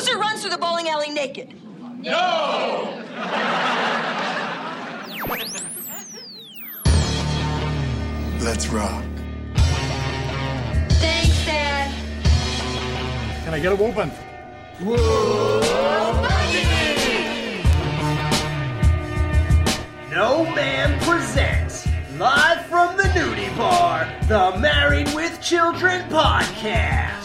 Loser runs through the bowling alley naked. No! Let's rock. Thanks, Dad. Can I get a whooping? No Ma'am presents, live from the nudie bar, the Married with Children podcast.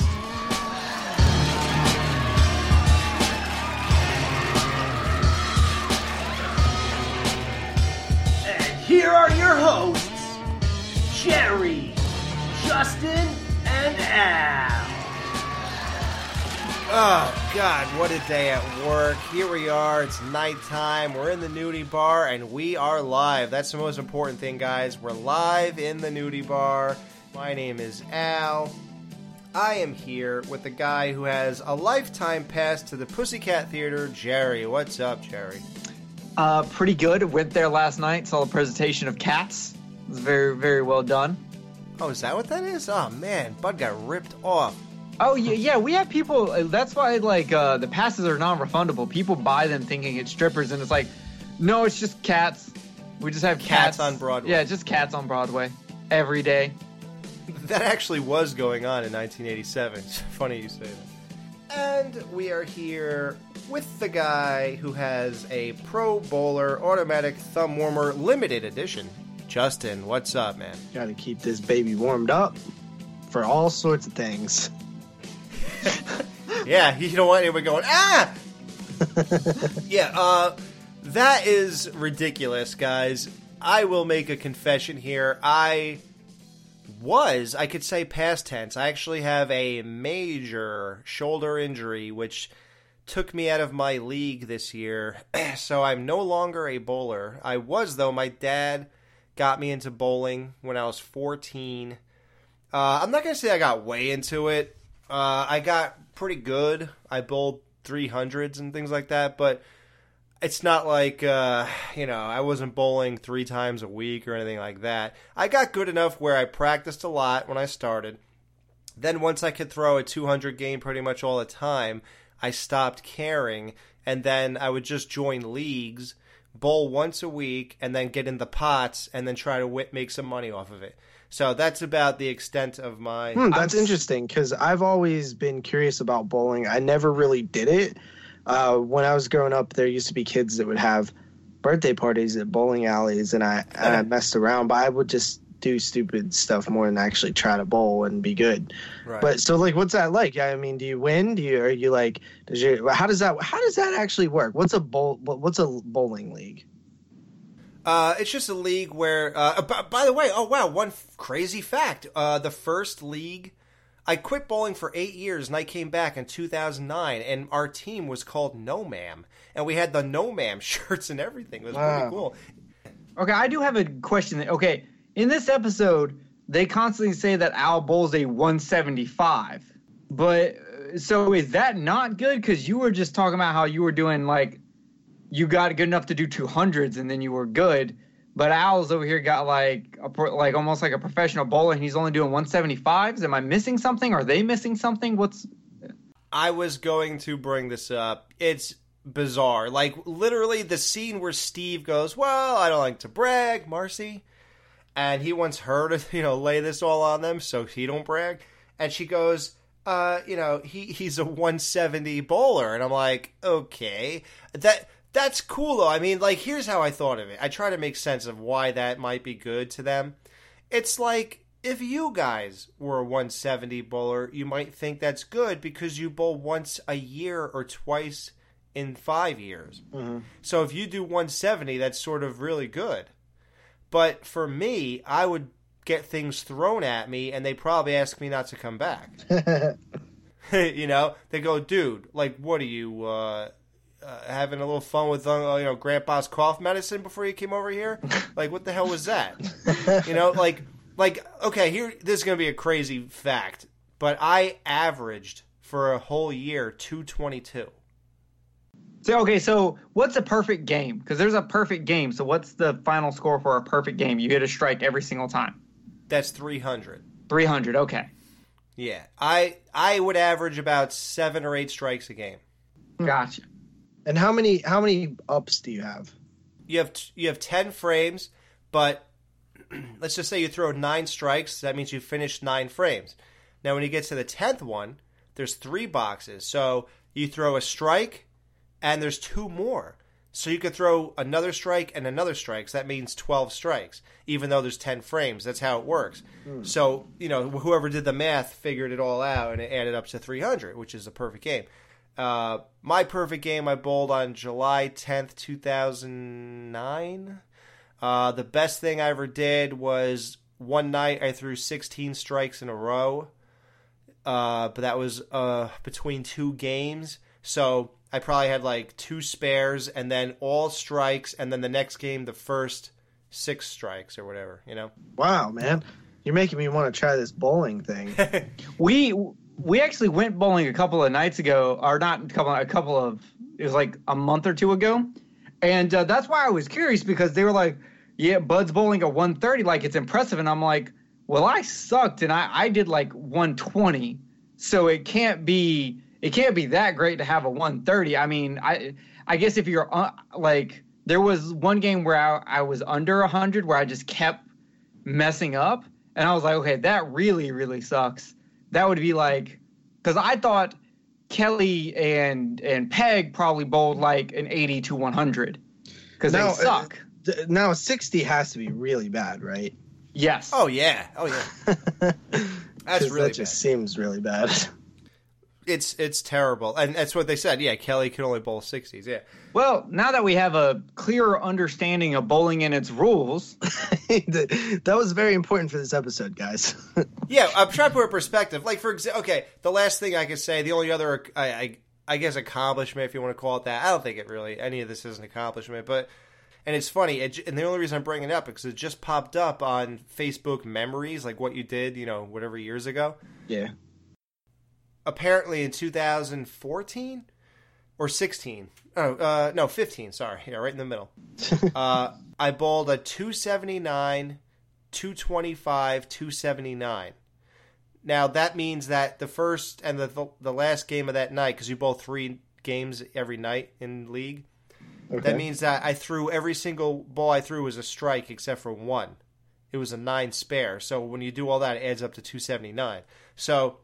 Here are your hosts, Jerry, Justin, and Al. Oh God, what a day at work. Here we are, it's nighttime, we're in the nudie bar, and we are live. That's the most important thing, guys. We're live in the nudie bar. My name is Al. I am here with the guy who has a lifetime pass to the Pussycat Theater, Jerry. What's up, Jerry? Uh, pretty good. Went there last night. Saw the presentation of Cats. It was very, very well done. Oh, is that what that is? Oh man, Bud got ripped off. Oh yeah, yeah. We have people. uh, That's why like uh, the passes are non-refundable. People buy them thinking it's strippers, and it's like, no, it's just cats. We just have Cats cats, on Broadway. Yeah, just cats on Broadway every day. That actually was going on in 1987. It's funny you say that. And we are here with the guy who has a Pro Bowler automatic thumb warmer limited edition. Justin, what's up, man? Got to keep this baby warmed up for all sorts of things. Yeah, you don't want anyone going, ah! yeah, uh, that is ridiculous, guys. I will make a confession here. I was, I could say past tense, I actually have a major shoulder injury, which took me out of my league this year. so I'm no longer a bowler. I was, though. My dad got me into bowling when I was 14. Uh, I'm not going to say I got way into it. Uh, I got pretty good. I bowled 300s and things like that, but it's not like, uh, you know, I wasn't bowling three times a week or anything like that. I got good enough where I practiced a lot when I started. Then once I could throw a 200 game pretty much all the time, I stopped caring, and then I would just join leagues, bowl once a week, and then get in the pots, and then try to whip, make some money off of it. So that's about the extent of my. Hmm, that's interesting because I've always been curious about bowling. I never really did it. Uh, when I was growing up, there used to be kids that would have birthday parties at bowling alleys, and I, and I messed around, but I would just do stupid stuff more than actually try to bowl and be good. Right. But so, like, what's that like? Yeah, I mean, do you win? Do you are you like? Does you? How does that? How does that actually work? What's a bowl? What's a bowling league? Uh, it's just a league where, uh, by, by the way, oh wow, one f- crazy fact: uh, the first league, I quit bowling for eight years, and I came back in 2009, and our team was called No Ma'am, and we had the No Ma'am shirts and everything. It was Wow. pretty cool. Okay, I do have a question. that- Okay, in this episode, they constantly say that Al bowls a 175, but uh, so is that not good? Because you were just talking about how you were doing like you got good enough to do 200s and then you were good. But Al's over here got like a, like almost like a professional bowler, and he's only doing 175s. Am I missing something? Are they missing something? What's I was going to bring this up. It's bizarre. Like literally the scene where Steve goes, "Well, I don't like to brag, Marcy," and he wants her to, you know, lay this all on them so he don't brag, and she goes, "Uh, you know, he he's a 170 bowler," and I'm like, "Okay, that." That's cool though. I mean, like, here's how I thought of it. I try to make sense of why that might be good to them. It's like if you guys were a 170 bowler, you might think that's good because you bowl once a year or twice in five years. So if you do 170, that's sort of really good. But for me, I would get things thrown at me and they probably ask me not to come back. you know, they go, dude, like, what are you, uh, uh, having a little fun with, uh, you know, grandpa's cough medicine before you came over here? like, what the hell was that? you know, like, like, okay, here, this is going to be a crazy fact, but I averaged for a whole year 222. So okay? So what's a perfect game? Because there's a perfect game. So what's the final score for a perfect game? You hit a strike every single time. That's 300. 300. Okay. Yeah, I I would average about seven or eight strikes a game. Gotcha. And how many how many ups do you have? You have t- you have ten frames, but let's just say you throw nine strikes. That means you finish nine frames. Now, when you get to the tenth one, there's three boxes. So you throw a strike, and there's two more. So you could throw another strike and another strike. So that means twelve strikes, even though there's ten frames. That's how it works. So you know, whoever did the math figured it all out, and it added up to three hundred, which is a perfect game. Uh, my perfect game I bowled on July 10th, 2009. Uh, the best thing I ever did was one night I threw 16 strikes in a row. Uh, but that was uh, between two games. So I probably had like two spares and then all strikes, and then the next game, the first six strikes or whatever, you know? Wow, man, you're making me want to try this bowling thing. We we actually went bowling a couple of nights ago, or not a couple a couple of it was like a month or two ago, and uh, that's why I was curious because they were like, "Yeah, Bud's bowling a 130, like it's impressive," and I'm like, "Well, I sucked and I I did like 120, so it can't be it can't be that great to have a 130. I mean, I I guess if you're uh, like there was one game where I, I was under 100 where I just kept messing up, and I was like, okay, that really really sucks that would be like because I thought Kelly and and Peg probably bowled like an 80 to 100 because they No, uh, suck. Th- now 60 has to be really bad, right? yes. Oh, yeah. Oh, yeah. That's really that just seems really bad. It's it's terrible, and that's what they said. Yeah, Kelly can only bowl sixties. Yeah, Well, now that we have a clearer understanding of bowling and its rules, that was very important for this episode, guys. yeah. I'm trying to put a perspective. Like for example, okay, the last thing I could say, the only other, I, I I guess accomplishment, if you want to call it that. I don't think it really any of this is an accomplishment, but and it's funny, it, and the only reason I'm bringing it up is because it just popped up on Facebook Memories, like what you did, you know, whatever years ago. yeah. Apparently in 2014 or 16 oh uh, no 15 sorry. Yeah right in the middle. Uh, i bowled a 279 225 279 now that means that the first and the the last game of that night because you bowl three games every night in league that means that i threw every single ball i threw was a strike except for one. It was a nine spare. So when you do all that it adds up to 279 so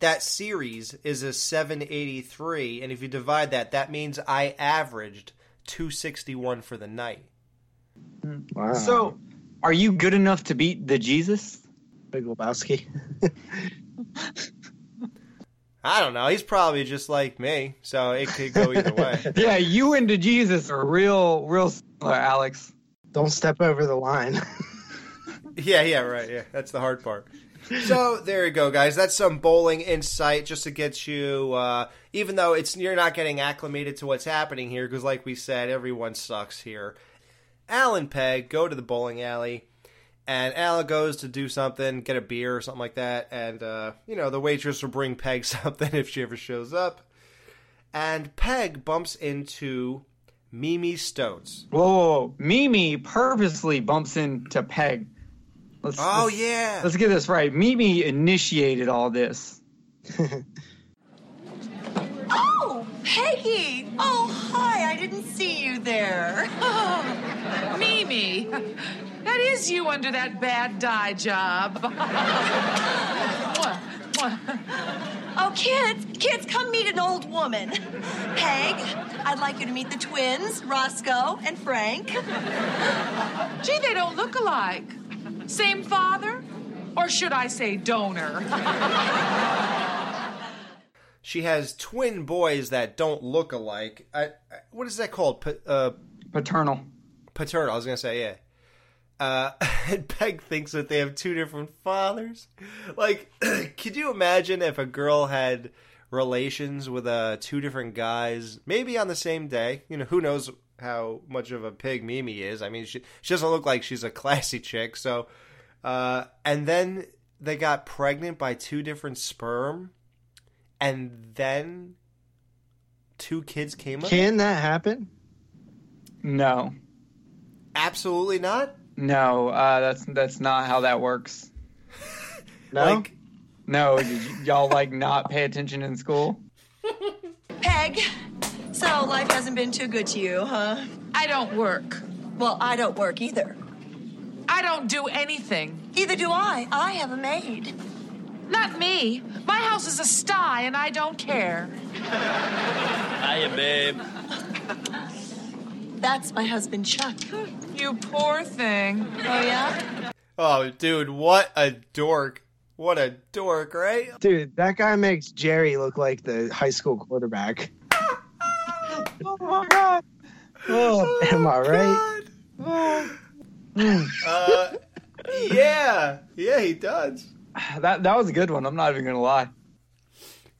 that series is a 783 and if you divide that that means i averaged 261 for the night Wow. so are you good enough to beat the Jesus? Big Lebowski. i don't know he's probably just like me so it could go either way Yeah, you and the Jesus are real, real similar, Alex. Don't step over the line. yeah yeah right yeah that's the hard part so there you go guys that's some bowling insight just to get you uh, even though it's you're not getting acclimated to what's happening here because like we said everyone sucks here alan peg go to the bowling alley and Alan goes to do something, get a beer or something like that, and uh, you know the waitress will bring Peg something if she ever shows up. And Peg bumps into Mimi whoa, whoa. Mimi purposely bumps into Peg. Let's, Oh let's- yeah, Let's get this right. Mimi initiated all this. Oh, Peggy! Oh, hi, I didn't see you there. Mimi, that is you under that bad dye job. Mwah, mwah. Oh, kids, kids, come meet an old woman. Peg, I'd like you to meet the twins, Roscoe and Frank. Gee, they don't look alike. Same father? Or should I say donor? she has twin boys that don't look alike. I, I, what is that called? Pa- uh, Paternal. paternal. I was gonna say yeah. Uh, and Peg thinks that they have two different fathers. Like, could you imagine if a girl had relations with uh, two different guys, maybe on the same day? You know, who knows how much of a pig Mimi is? I mean, she she doesn't look like she's a classy chick. So, uh, and then they got pregnant by two different sperm, and then two kids came up. Can that happen? No. Absolutely not. No, uh, that's that's not how that works. No. No, y- y'all like not pay attention in school? Peg, So life hasn't been too good to you, huh? I don't work. Well, I don't work either. I don't do anything. Either do I. I have a maid. Not me. My house is a sty and I don't care. Hiya, babe. That's my husband, Chuck. You poor thing. Oh, yeah? Oh, dude, what a dork. What a dork, right? Dude, that guy makes Jerry look like the high school quarterback. Oh my god. Oh, am I right? Uh, yeah. Yeah, he does. That that was a good one. I'm not even gonna lie.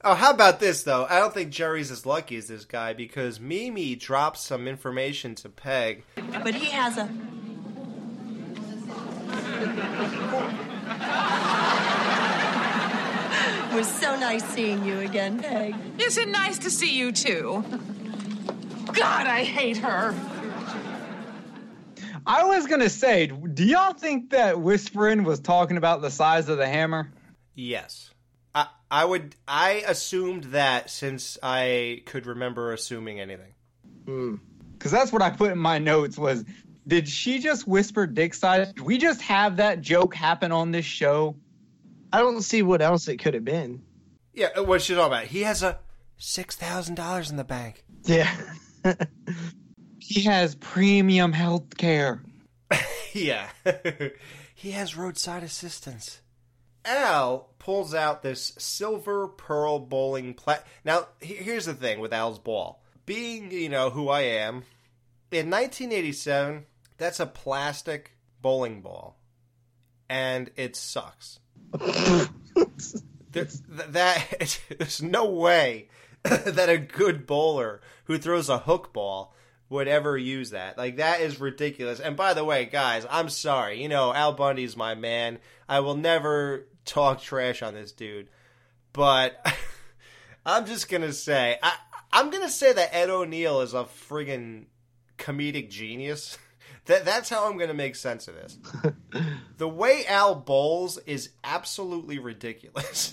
Oh, how about this though? I don't think Jerry's as lucky as this guy because Mimi drops some information to Peg. But he has a. It was so nice seeing you again, Peg. Is it nice to see you too? God, I hate her. I was gonna say, do y'all think that Whispering was talking about the size of the hammer? Yes. I I would I assumed that since I could remember assuming anything. Hmm. Because that's what I put in my notes was, did she just whisper dick size? Did we just have that joke happen on this show? I don't see what else it could have been. Yeah, uh, what's she talking about? He has a six thousand dollars in the bank. Yeah. He has premium health care. Yeah. he has roadside assistance. Al pulls out this silver pearl bowling plat. Now, here's the thing with Al's ball. Being, you know, who I am, in 1987, that's a plastic bowling ball. And it sucks. There's, th- that, there's no way that a good bowler who throws a hook ball would ever use that. Like that is ridiculous. And by the way, guys, I'm sorry. You know, Al Bundy's my man. I will never talk trash on this dude. But I'm just gonna say I I'm gonna say that Ed O'Neill is a friggin' comedic genius. That that's how I'm gonna make sense of this. the way Al bowls is absolutely ridiculous.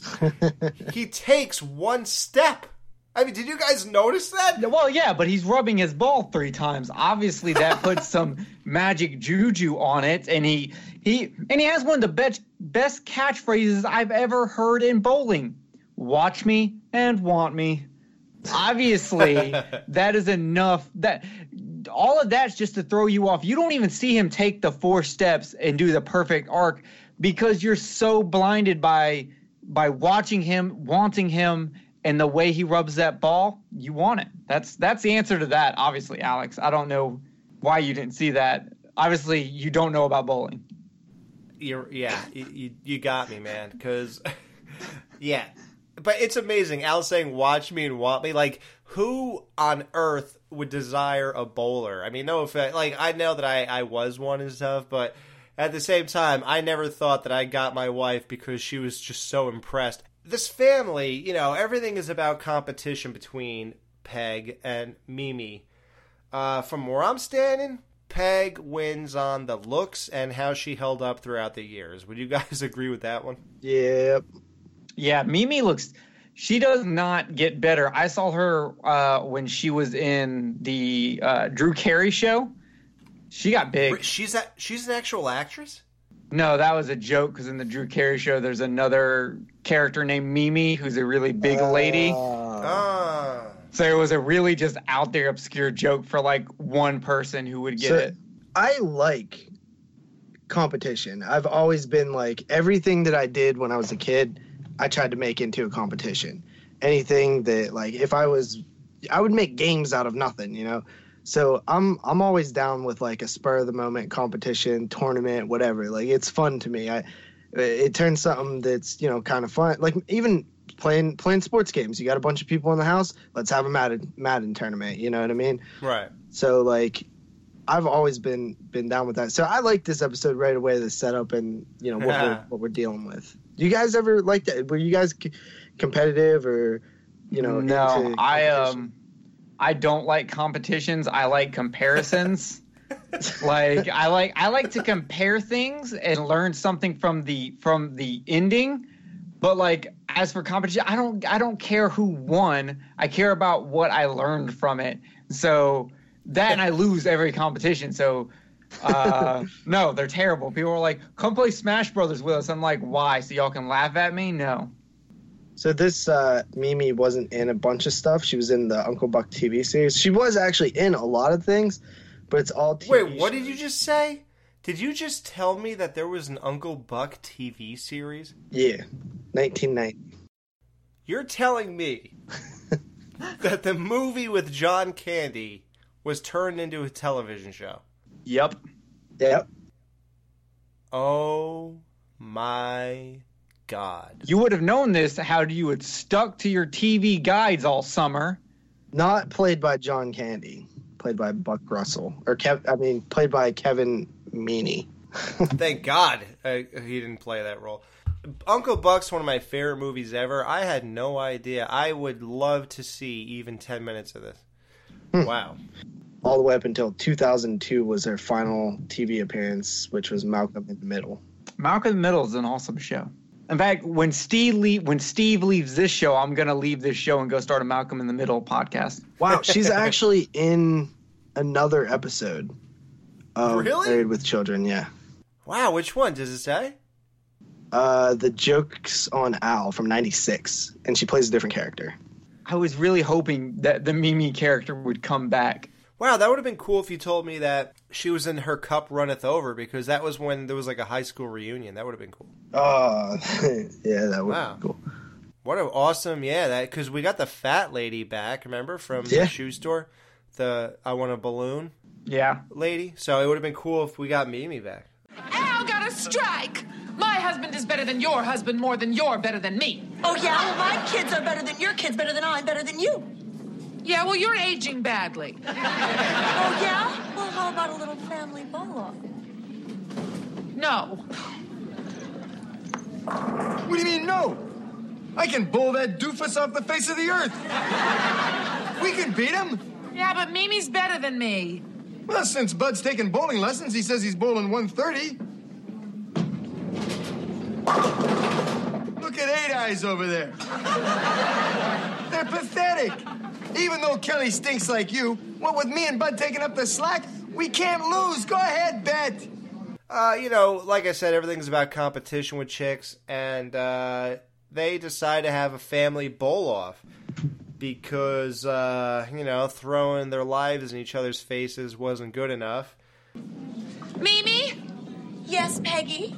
he takes one step. I mean, did you guys notice that? Well, yeah, but he's rubbing his ball three times. Obviously, that puts some magic juju on it, and he he and he has one of the best best catchphrases I've ever heard in bowling. Watch me and want me. Obviously, that is enough. That all of that's just to throw you off. You don't even see him take the four steps and do the perfect arc because you're so blinded by by watching him, wanting him, and the way he rubs that ball. You want it. That's that's the answer to that. Obviously, Alex. I don't know why you didn't see that. Obviously, you don't know about bowling. You're, yeah, you, you, got me, man. Because, yeah. But it's amazing. Al saying, watch me and want me. Like, who on earth would desire a bowler? I mean, no offense. Like, I know that I, I was one and stuff, but at the same time, I never thought that I got my wife because she was just so impressed. This family, you know, everything is about competition between Peg and Mimi. Uh, from where I'm standing, Peg wins on the looks and how she held up throughout the years. Would you guys agree with that one? Yeah. Yeah, Mimi looks. She does not get better. I saw her uh, when she was in the uh, Drew Carey show. She got big. She's a, she's an actual actress. No, that was a joke because in the Drew Carey show, there's another character named Mimi who's a really big lady. Ah, So it was a really just out there obscure joke for like one person who would get So- it. I like competition. I've always been like everything that I did when I was a kid, I tried to make into a competition. Anything that like if I was I would make games out of nothing, you know. So I'm I'm always down with like a spur of the moment competition, tournament, whatever. Like it's fun to me. I it turns something that's, you know, kind of fun. Like even playing playing sports games. You got a bunch of people in the house, let's have a Madden Madden tournament, you know what I mean? right. So like I've always been been down with that. So I like this episode right away, the setup and you know what we're what we're dealing with. You guys ever like that? Were you guys c- competitive or you know? no, into I competition? um, I don't like competitions. I like comparisons. like I like I like to compare things and learn something from the from the ending. But like as for competition, I don't I don't care who won. I care about what I learned from it. So that and I lose every competition. So uh, no, they're terrible. People are like, "Come play Smash Brothers with us." I'm like, "Why? So y'all can laugh at me?" No. So this uh, Mimi wasn't in a bunch of stuff. She was in the Uncle Buck TV series. She was actually in a lot of things, but it's all TV Wait, what shows. did you just say? Did you just tell me that there was an Uncle Buck TV series? Yeah, 1990. You're telling me that the movie with John Candy was turned into a television show? Yep. Yep. Oh my god. You would have known this had you had stuck to your TV guides all summer. Not played by John Candy. Played by Buck Russell, or Kev. I mean, played by Kevin Meaney. Thank God uh, he didn't play that role. Uncle Buck's one of my favorite movies ever. I had no idea. I would love to see even 10 minutes of this. Wow. All the way up until 2002 was their final TV appearance, which was Malcolm in the Middle. Malcolm in the Middle is an awesome show. In fact, when Steve le- when Steve leaves this show, I'm gonna leave this show and go start a Malcolm in the Middle podcast. Wow, she's actually in another episode of Really? Married with Children. Yeah. Wow, which one does it say? Uh, the jokes on Al from '96, and she plays a different character. I was really hoping that the Mimi character would come back. Wow, that would have been cool if you told me that she was in Her Cup Runneth Over because that was when there was like a high school reunion. That would have been cool. Oh, yeah, that would Wow. be cool. What an awesome, yeah, that because we got the fat lady back, remember, from Yeah. the shoe store? The I want a balloon Yeah. lady. So it would have been cool if we got Mimi back. Al got a strike. My husband is better than your husband more than you're better than me. Oh, yeah? Well, my kids are better than your kids, better than I'm better than you. Yeah, well, you're aging badly. Oh, yeah? Well, how about a little family ball off? No. What do you mean, no? I can bowl that doofus off the face of the earth. We can beat him. Yeah, but Mimi's better than me. Well, since Bud's taking bowling lessons, he says he's bowling 130. Look at Eight Eyes over there. They're pathetic. Even though Kelly stinks like you, what with me and Bud taking up the slack, we can't lose. Go ahead, bet. Uh, you know, like I said, everything's about competition with chicks, and uh, they decide to have a family bowl off because uh, you know throwing their lives in each other's faces wasn't good enough. Mimi? Yes, Peggy?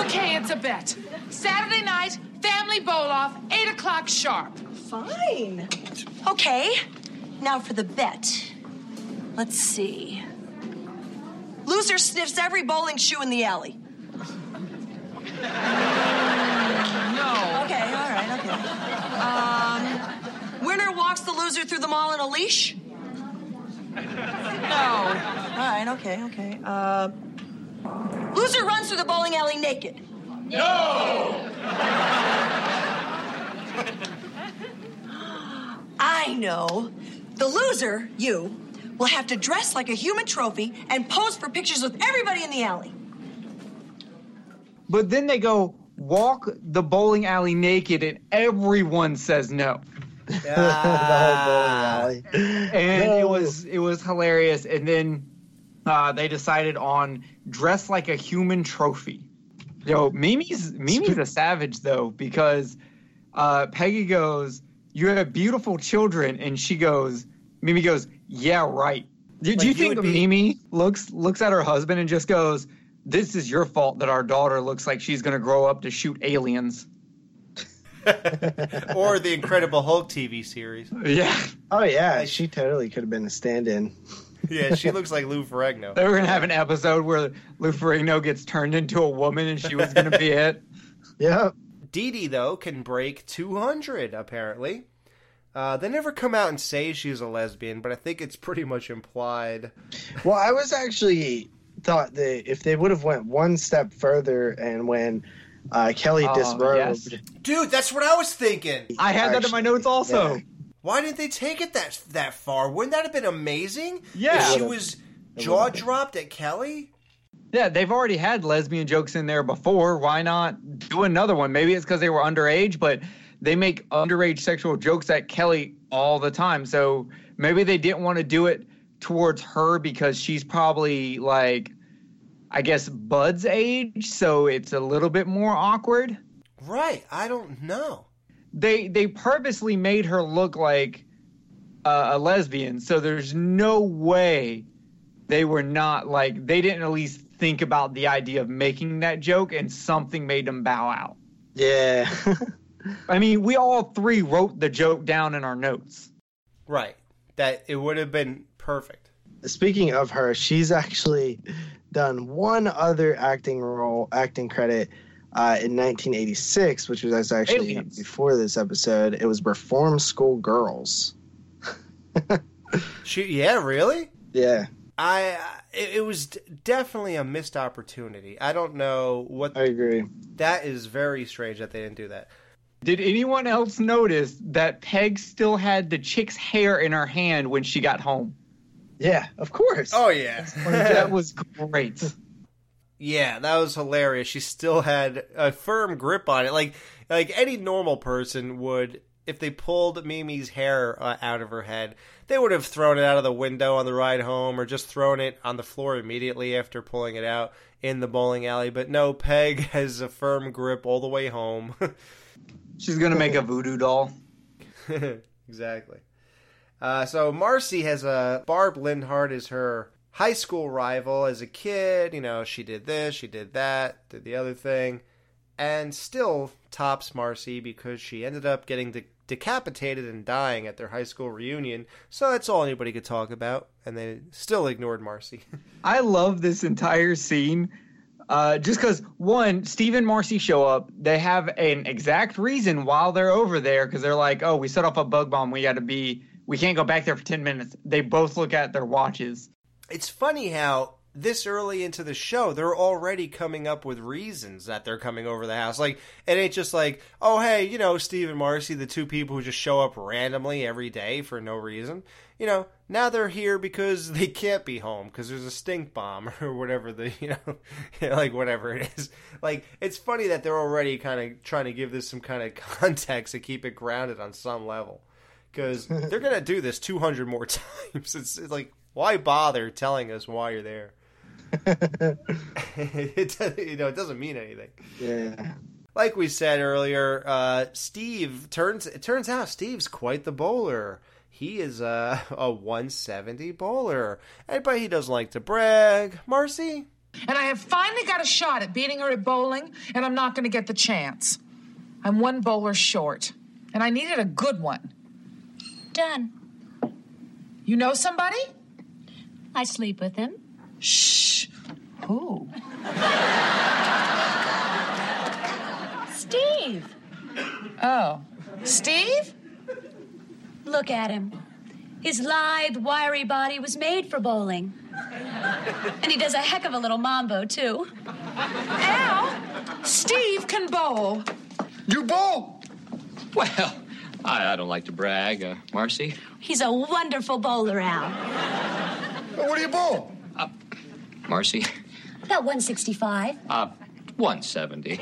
Okay, it's a bet. Saturday night, family bowl off, 8 o'clock sharp. Fine. Okay, now for the bet. Let's see. Loser sniffs every bowling shoe in the alley. No. Okay, all right, okay. Um, winner walks the loser through the mall in a leash. No. All right, okay, okay. Uh, loser runs through the bowling alley naked. No! I know. The loser, you, will have to dress like a human trophy and pose for pictures with everybody in the alley. But then they go walk the bowling alley naked, and everyone says no. the whole bowling alley. and No. it was it was hilarious. And then uh, they decided on dress like a human trophy. Yo, Mimi's Mimi's a savage though because uh, Peggy goes, "You have beautiful children," and she goes, Mimi goes, "Yeah, right." Do, do you you think be- Mimi looks looks at her husband and just goes, "This is your fault that our daughter looks like she's gonna grow up to shoot aliens"? or the Incredible Hulk TV series. Yeah, Oh yeah, she totally could have been a stand-in. Yeah, she looks like Lou Ferrigno. they were gonna have an episode where Lou Ferrigno gets turned into a woman and she was gonna be it. yeah. Dee Dee, though, can break 200, apparently. Uh, they never come out and say she's a lesbian, but I think it's pretty much implied. Well, I was actually thought that if they would have went one step further and when uh, Kelly Oh, disrobed, yes. Dude, that's what I was thinking. I had that in my notes also. Yeah. Why didn't they take it that that far? Wouldn't that have been amazing? Yeah. If she was jaw dropped at Kelly? Yeah, they've already had lesbian jokes in there before. Why not do another one? Maybe it's because they were underage, but they make underage sexual jokes at Kelly all the time. So maybe they didn't want to do it towards her because she's probably like, I guess, Bud's age. So it's a little bit more awkward. Right. I don't know. They they purposely made her look like uh, a lesbian. So there's no way they were not like they didn't at least think about the idea of making that joke and something made them bow out. Yeah. I mean, we all three wrote the joke down in our notes. Right. That it would have been perfect. Speaking of her, she's actually done one other acting role, acting credit uh, in 1986, which was actually Aliens. before this episode. It was Reform School Girls. She, yeah, really? Yeah, I it, it was definitely a missed opportunity. I don't know what I agree. that is very strange that they didn't do that. Did anyone else notice that Peg still had the chick's hair in her hand when she got home? Yeah, of course. Oh yeah. that was great. Yeah, that was hilarious. She still had a firm grip on it, like like any normal person would. If they pulled Mimi's hair uh, out of her head, they would have thrown it out of the window on the ride home, or just thrown it on the floor immediately after pulling it out in the bowling alley. But no, Peg has a firm grip all the way home. She's gonna make a voodoo doll. exactly. Uh, so Marcy has a Barb Lindhart is her high school rival as a kid. You know, she did this, she did that, did the other thing, and still tops Marcy because she ended up getting de- decapitated and dying at their high school reunion. So that's all anybody could talk about, and they still ignored Marcy. I love this entire scene. Uh, just because one, Steve and Marcy show up, they have an exact reason while they're over there because they're like, "Oh, we set off a bug bomb. We got to be. We can't go back there for ten minutes." They both look at their watches. It's funny how this early into the show they're already coming up with reasons that they're coming over the house. Like it ain't just like oh hey you know steve and marcy the two people who just show up randomly every day for no reason. You know now they're here because they can't be home because there's a stink bomb or whatever the you know like whatever it is. Like it's funny that they're already kind of trying to give this some kind of context to keep it grounded on some level because they're gonna do this 200 more times. It's, it's like why bother telling us why you're there it, doesn't- you know, it doesn't mean anything. Yeah. Like we said earlier, uh, Steve turns. It turns out Steve's quite the bowler. He is a, a 170 bowler, and but he doesn't like to brag. Marcy, And I have finally got a shot at beating her at bowling, and I'm not going to get the chance. I'm one bowler short, and I needed a good one. Done. You know somebody? I sleep with him. Shh. Who? Steve! Oh. Steve? Look at him. His lithe, wiry body was made for bowling. And he does a heck of a little mambo, too. Al, Steve can bowl. You bowl. Well, I, I don't like to brag. Uh, Marcy? He's a wonderful bowler, Al. What do you bowl? Marcy? About 165. Uh, 170.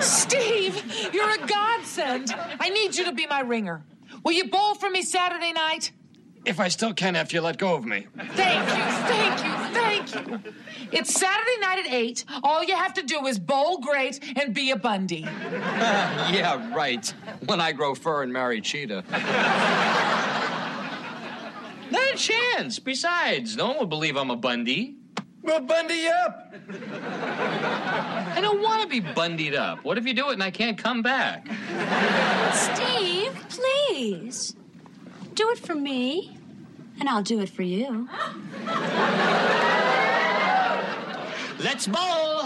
Steve, you're a godsend. I need you to be my ringer. Will you bowl for me Saturday night? If I still can after you let go of me. Thank you, thank you, thank you. It's Saturday night at 8. All you have to do is bowl great and be a Bundy. yeah, right. When I grow fur and marry Cheetah. Not a chance. Besides, no one will believe I'm a Bundy. We'll bundy you up. I don't want to be bundied up. What if you do it and I can't come back? Steve, please. Do it for me, and I'll do it for you. Let's bowl!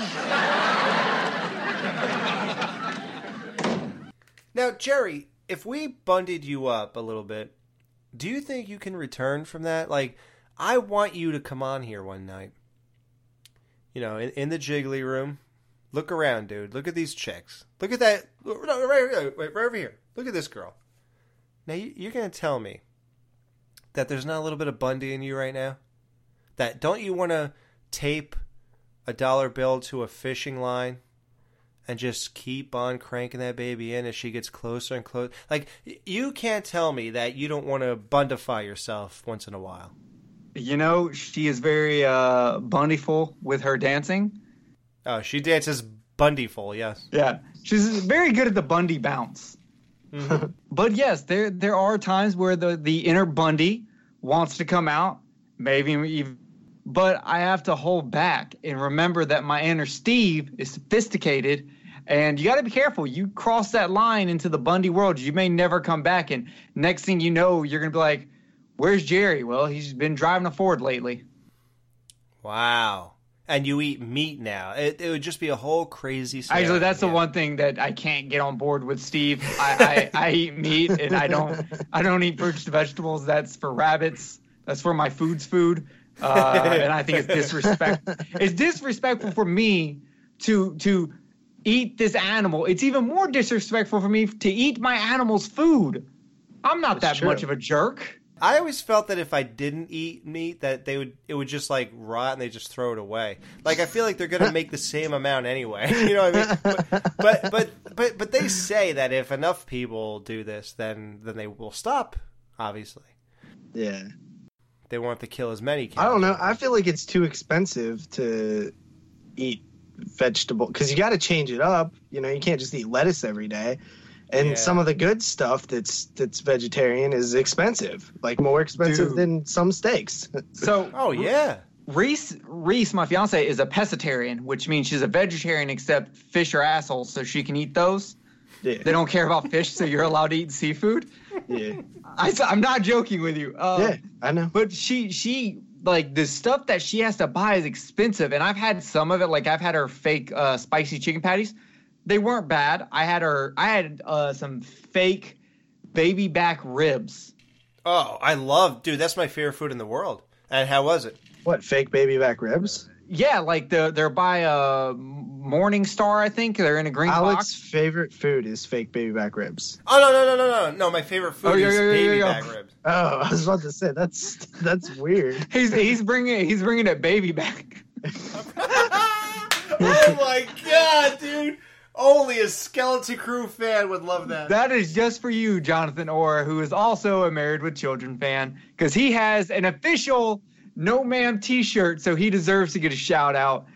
now Jerry, if we bundied you up a little bit, do you think you can return from that? Like, I want you to come on here one night. You know, in, in the jiggly room. Look around, dude. Look at these chicks. Look at that. Right, right, right, right over here. Look at this girl. Now you, you're gonna tell me that there's not a little bit of Bundy in you right now. That don't you want to tape a dollar bill to a fishing line and just keep on cranking that baby in as she gets closer and closer. Like you can't tell me that you don't want to bundify yourself once in a while. You know, she is very uh, bundyful with her dancing. Oh, she dances bundyful, yes. Yeah, she's very good at the Bundy bounce. but yes, there there are times where the the inner Bundy wants to come out, maybe even. But I have to hold back and remember that my inner Steve is sophisticated, and you got to be careful. You cross that line into the Bundy world, you may never come back, and next thing you know, you're gonna be like, "Where's Jerry?" Well, he's been driving a Ford lately. Wow. And you eat meat now. It, it would just be a whole crazy. scenario. Actually, that's the one thing that I can't get on board with, Steve. I, I, I eat meat and I don't I don't eat fruits and vegetables. That's for rabbits. That's for my food's food. Uh, and I think it's disrespect. It's disrespectful for me to to eat this animal. It's even more disrespectful for me to eat my animal's food. I'm not that much of a jerk. I always felt that if I didn't eat meat, that they would it would just like rot and they just throw it away. Like I feel like they're gonna make the same amount anyway. You know what I mean? But but but but, but they say that if enough people do this, then then they will stop. Obviously, Yeah. they want to kill as many. I don't know. I feel like it's too expensive to eat vegetable because you got to change it up. You know, you can't just eat lettuce every day. And Yeah. some of the good stuff that's that's vegetarian is expensive, like more expensive Dude. than some steaks. So Oh yeah. Reese Reese, my fiance, is a pescatarian, which means she's a vegetarian except fish are assholes, so she can eat those. Yeah. They don't care about fish, so you're allowed to eat seafood. Yeah. I, am not joking with you. Um, Yeah, I know. But she she like the stuff that she has to buy is expensive, and I've had some of it. Like I've had her fake uh, spicy chicken patties. They weren't bad. I had her. I had uh, some fake baby back ribs. Oh, I love, dude. That's my favorite food in the world. And how was it? What fake baby back ribs? Yeah, like the they're by uh, Morning Star, I think. They're in a green Alex's box. favorite food is fake baby back ribs. Oh no no no no no no! My favorite food Oh, yeah, is yeah, yeah, baby yeah. back ribs. Oh, I was about to say that's that's weird. He's he's bringing he's bringing it baby back. oh my god, dude! Only a Skeleton Crew fan would love that. That is just for you, Jonathan Orr, who is also a Married with Children fan, because he has an official No Ma'am T-shirt, so he deserves to get a shout out.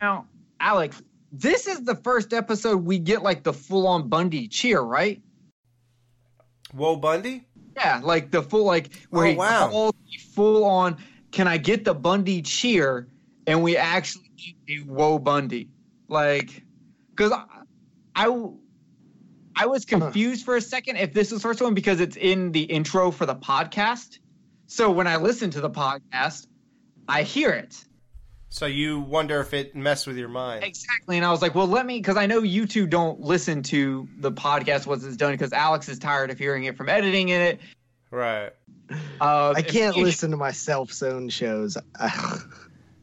Now, Alex, this is the first episode we get like the full-on Bundy cheer, right? Whoa, Bundy. Yeah, like the full like where Oh, he wow. full on. Can I get the Bundy cheer? And we actually a Whoa Bundy, like, because I, I, I was confused for a second if this was the first one because it's in the intro for the podcast. So when I listen to the podcast, I hear it So you wonder if it messed with your mind. exactly, and I was like, well, let me because I know you two don't listen to the podcast once it's done because Alex is tired of hearing it from editing in it. Right. Uh, I can't if- listen to my self-zone shows.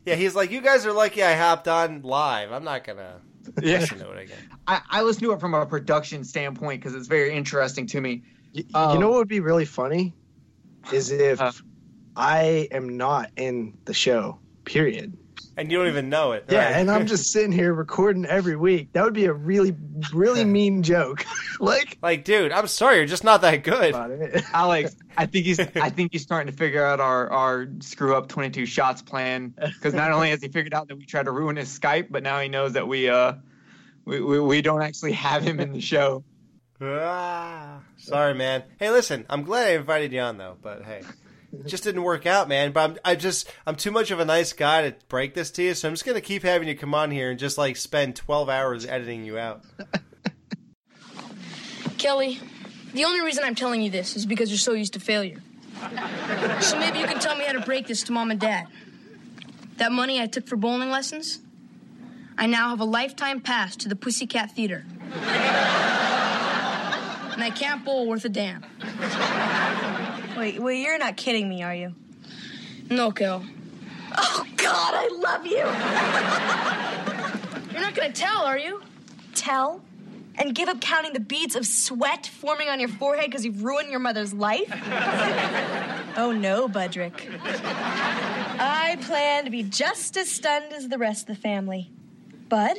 Yeah, he's like, you guys are lucky I hopped on live. I'm not gonna Yeah. listen to it again. I, I listen to it from a production standpoint because it's very interesting to me. Y- Um, you know what would be really funny is if Uh. I am not in the show. Period. And you don't even know it. Yeah, right? and I'm just sitting here recording every week. That would be a really, really mean joke. like, like, dude, I'm sorry, you're just not that good. Alex, I think he's I think he's starting to figure out our our screw up 22 shots plan because not only has he figured out that we tried to ruin his Skype, but now he knows that we uh we, we, we don't actually have him in the show. Ah, sorry, man. Hey, listen, I'm glad I invited you on though, but hey, it just didn't work out, man. But I'm, I just, I'm too much of a nice guy to break this to you, so I'm just gonna keep having you come on here and just like spend 12 hours editing you out. Kelly, the only reason I'm telling you this is because you're so used to failure. So maybe you can tell me how to break this to mom and dad. That money I took for bowling lessons, I now have a lifetime pass to the Pussycat Theater. And I can't bowl worth a damn. Wait, wait, you're not kidding me, are you? No, Kel. Oh, God, I love you. You're not gonna tell, are you? Tell? And give up counting the beads of sweat forming on your forehead because you've ruined your mother's life? Oh no, Budrick. I plan to be just as stunned as the rest of the family. Bud?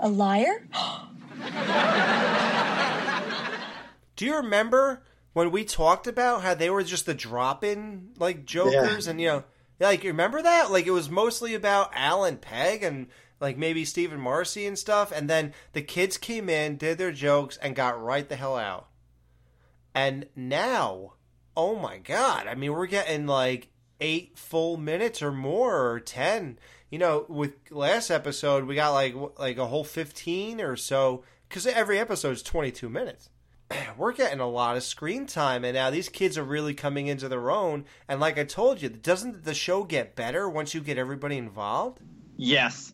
A liar? Do you remember when we talked about how they were just the drop-in like jokers, Yeah. and you know, like you remember that? Like it was mostly about Alan Peg and like maybe Stephen Marcy and stuff, and then the kids came in, did their jokes, and got right the hell out. And now, oh my god! I mean, we're getting like eight full minutes or more, or ten. You know, with last episode we got like like a whole fifteen or so, because every episode is twenty-two minutes we're getting a lot of screen time and now these kids are really coming into their own. And like i told you doesn't the show get better once you get everybody involved? Yes.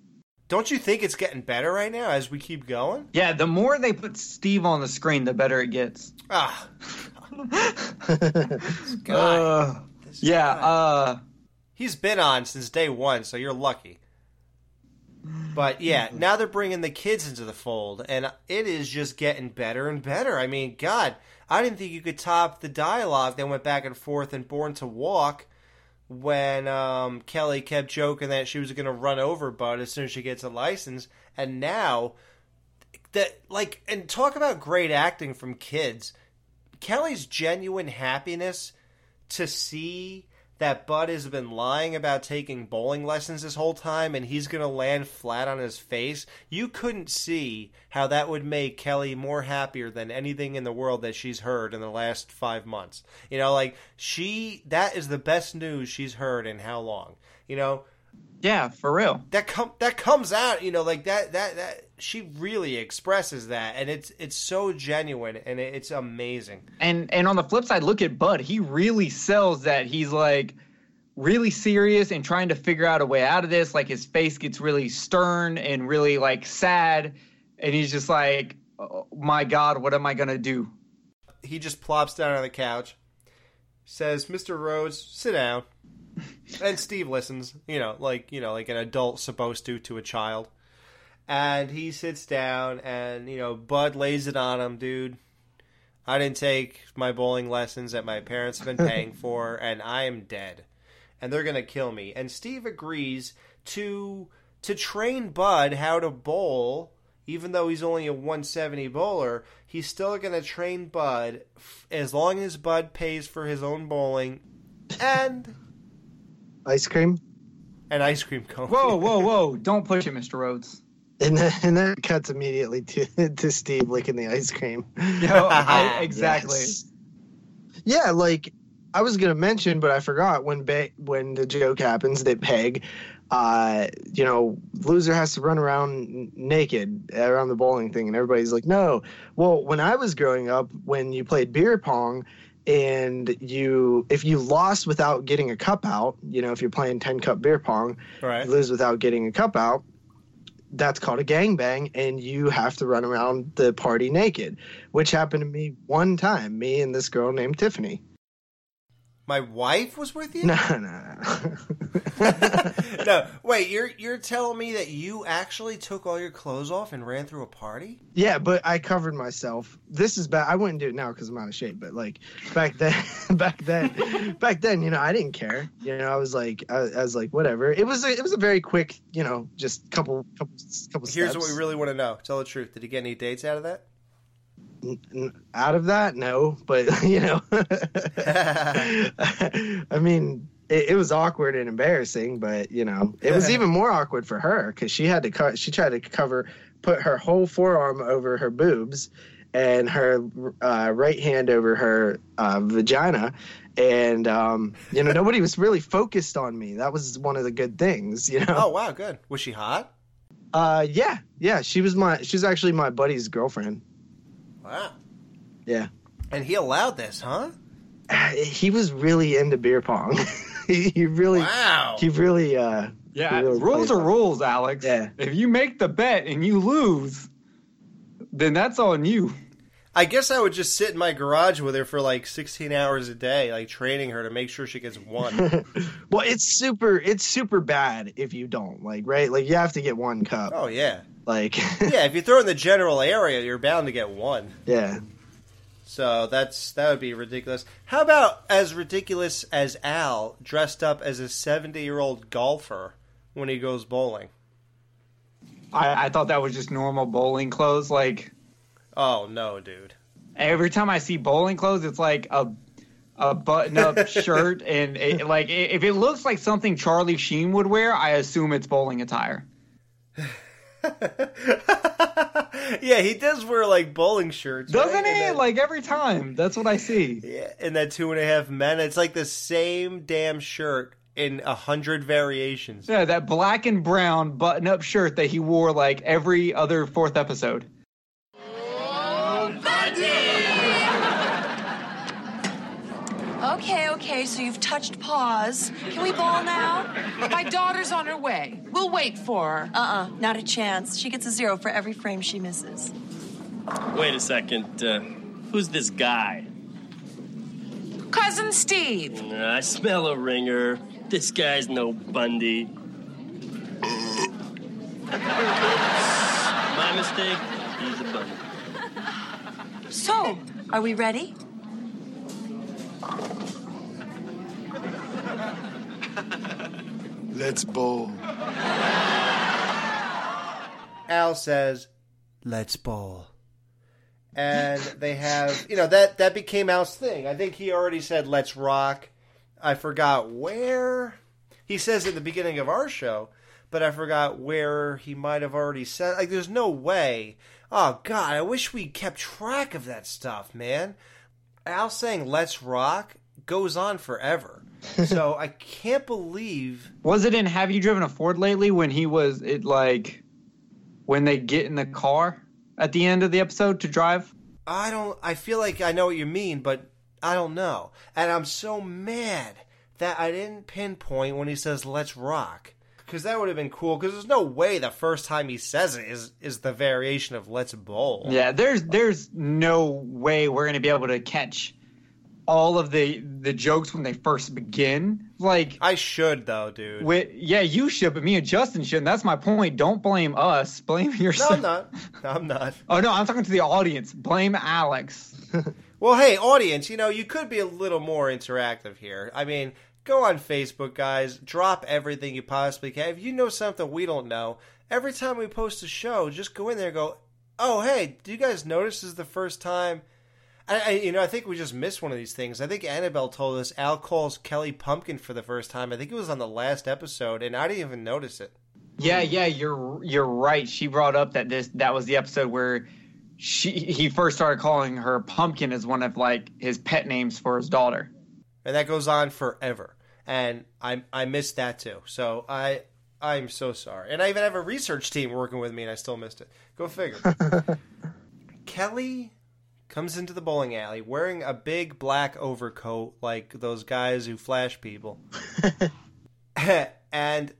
don't you think it's getting better right now as we keep going? Yeah, the more they put Steve on the screen, the better it gets. ah. Uh, yeah, uh, he's been on since day one so you're lucky but yeah now they're bringing the kids into the fold and it is just getting better and better i mean god i didn't think you could top the dialogue that went back and forth in born to walk when um, Kelly kept joking that she was going to run over Bud as soon as she gets a license, and now that like and talk about great acting from kids. Kelly's genuine happiness to see that Bud has been lying about taking bowling lessons this whole time and he's going to land flat on his face. You couldn't see how that would make Kelly more happier than anything in the world that she's heard in the last 5 months. You know, like she that is the best news she's heard in how long. You know, yeah, for real. that com- that comes out, you know, like that that that she really expresses that and it's it's so genuine and it's amazing. And and on the flip side, look at Bud. He really sells that he's like really serious and trying to figure out a way out of this. Like his face gets really stern and really like sad, and he's just like, oh, "My God, what am I gonna do?" he just plops down on the couch, says, "Mr. Rhodes, sit down." And Steve listens, you know, like you know, like an adult supposed to to a child. And he sits down, and you know, Bud lays it on him, dude. I didn't take my bowling lessons that my parents have been paying for, and I am dead, and they're gonna kill me. And Steve agrees to to train Bud how to bowl even though he's only a 170 bowler, he's still going to train Bud f- as long as Bud pays for his own bowling and Ice cream. an ice cream cone. Whoa, whoa, whoa! Don't push it, Mr. Rhodes. And then, and then it cuts immediately to to Steve licking the ice cream. Yo, I- exactly. Yes. Yeah, like I was gonna mention, but I forgot when ba- when the joke happens that Peg, uh, you know, loser has to run around naked around the bowling thing, and everybody's like, no. Well, when I was growing up, when you played beer pong. And you, if you lost without getting a cup out, you know, if you're playing ten cup beer pong, Right. you lose without getting a cup out, that's called a gangbang, and you have to run around the party naked, which happened to me one time. Me and this girl named Tiffany. My wife was with you? No, no, no. no, wait, you're you're telling me that you actually took all your clothes off and ran through a party? Yeah, but I covered myself. This is bad. I wouldn't do it now because I'm out of shape. But like back then, back then, back then, you know, I didn't care. You know, I was like, I, I was like, whatever. It was a, it was a very quick, you know, just couple, couple, couple. Here's steps. what we really want to know. Tell the truth. Did he get any dates out of that? N- out of that no but you know. I mean it, it was awkward and embarrassing but you know it was even more awkward for her because she had to cut she tried to cover put her whole forearm over her boobs and her uh, right hand over her uh, vagina. And um, you know nobody was really focused on me. That was one of the good things you know. Oh wow, good. Was she hot? uh, yeah yeah she was my she's actually my buddy's girlfriend Wow. yeah And he allowed this, huh? he was really into beer pong. he, he really, Wow. he really, uh, Yeah, he really rules played are rules, Alex. Yeah. If you make the bet and you lose, then that's on you. I guess I would just sit in my garage with her for like 16 hours a day, like training her to make sure she gets one. Well, it's super, it's super bad if you don't like, right? Like you have to get one cup. oh yeah. Like, Yeah, if you throw in the general area, you're bound to get one. yeah. So that's that would be ridiculous. How about as ridiculous as Al dressed up as a seventy-year-old golfer when he goes bowling? I, I thought that was just normal bowling clothes. Like Oh no, dude. every time I see bowling clothes, it's like a a button-up shirt, and it, like if it looks like something Charlie Sheen would wear, I assume it's bowling attire. Yeah, he does wear like bowling shirts, Doesn't right? he? Then- Like every time, that's what I see. Yeah, and that two and a half men. It's like the same damn shirt in a hundred variations. Yeah, that black and brown button-up shirt that he wore like every other fourth episode. Okay, okay, so you've touched pause. Can we ball now? My daughter's on her way. We'll wait for her. Uh uh not a chance. She gets a zero for every frame she misses. Wait a second. Uh, who's this guy? Cousin Steve. Uh, I smell a ringer. This guy's no Bundy. My mistake. He's a Bundy. So, are we ready? Let's bowl. Al says, "Let's bowl," and they have you know that that became Al's thing. I think he already said, "Let's rock." I forgot where he says at the beginning of our show, but I forgot where he might have already said. Like, there's no way. Oh God, I wish we kept track of that stuff, man. Al saying "Let's rock" goes on forever. so I can't believe Was it in Have You Driven a Ford lately when he was it like when they get in the car at the end of the episode to drive? I don't. I feel like I know what you mean, but I don't know. And I'm so mad that I didn't pinpoint when he says "Let's rock," because that would have been cool. Because there's no way the first time he says it is is the variation of "Let's bowl." Yeah, there's there's no way we're gonna be able to catch all of the the jokes when they first begin. Like I should though, dude. With, yeah, you should, but me and Justin shouldn't. That's my point. Don't blame us. Blame yourself. No. I'm not. No, I'm not. Oh no, I'm talking to the audience. Blame Alex. Well, hey, audience, you know, you could be a little more interactive here. I mean, go on Facebook, guys. Drop everything you possibly can. If you know something we don't know, every time we post a show, just go in there and go, oh, hey, do you guys notice this is the first time? I, I, you know, I think we just missed one of these things. I think Annabelle told us Al calls Kelly Pumpkin for the first time. I think it was on the last episode, and I didn't even notice it. Yeah, yeah, you're you're right. She brought up that this that was the episode where she he first started calling her Pumpkin as one of like his pet names for his daughter. and that goes on forever. And I I missed that too. So I I'm so sorry. And I even have a research team working with me, and I still missed it. Go figure. Kelly comes into the bowling alley wearing a big black overcoat like those guys who flash people. and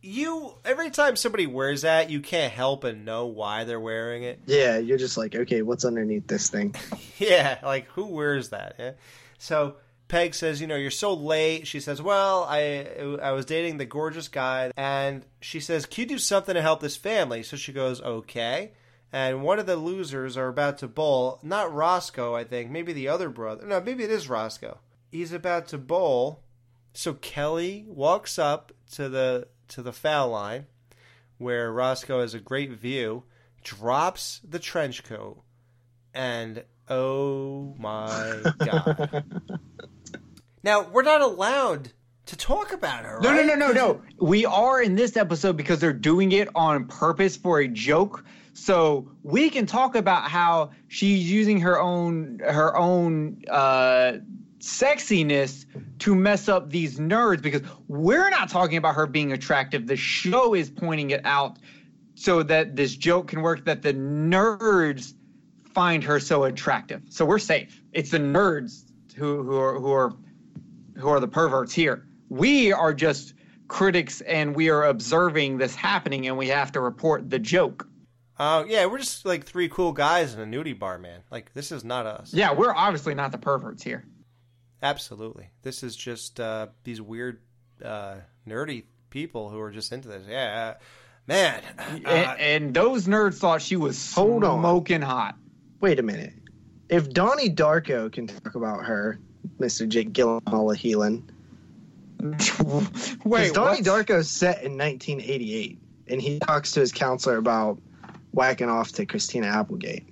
you every time somebody wears that, you can't help and know why they're wearing it. Yeah, you're just like, okay, what's underneath this thing? Yeah, like who wears that? Yeah? So Peg says, you know, you're so late. She says, well, I I was dating the gorgeous guy, and she says, can you do something to help this family? So she goes, okay. And one of the losers are about to bowl. Not Roscoe, I think. Maybe the other brother. No, maybe it is Roscoe. He's about to bowl. So Kelly walks up to the to the foul line, where Roscoe has a great view, drops the trench coat, and oh my god! now we're not allowed to talk about her. No, right? no, no, no, no. We are in this episode because they're doing it on purpose for a joke. So we can talk about how she's using her own her own uh, sexiness to mess up these nerds because we're not talking about her being attractive. The show is pointing it out so that this joke can work that the nerds find her so attractive. So we're safe. It's the nerds who who are who are who are the perverts here. We are just critics and we are observing this happening and we have to report the joke. Uh, yeah, we're just like three cool guys in a nudie bar, man. Like this is not us. Yeah, we're obviously not the perverts here. Absolutely, this is just uh, these weird, uh, nerdy people who are just into this. Yeah, uh, man. Uh, and, and those nerds thought she was Hold on. smoking hot. Wait a minute. if Donnie Darko can talk about her, Mr. Jake Gyllenhaal Heelan. Wait, Donnie what? Darko's set in 1988, and he talks to his counselor about whacking off to Christina Applegate.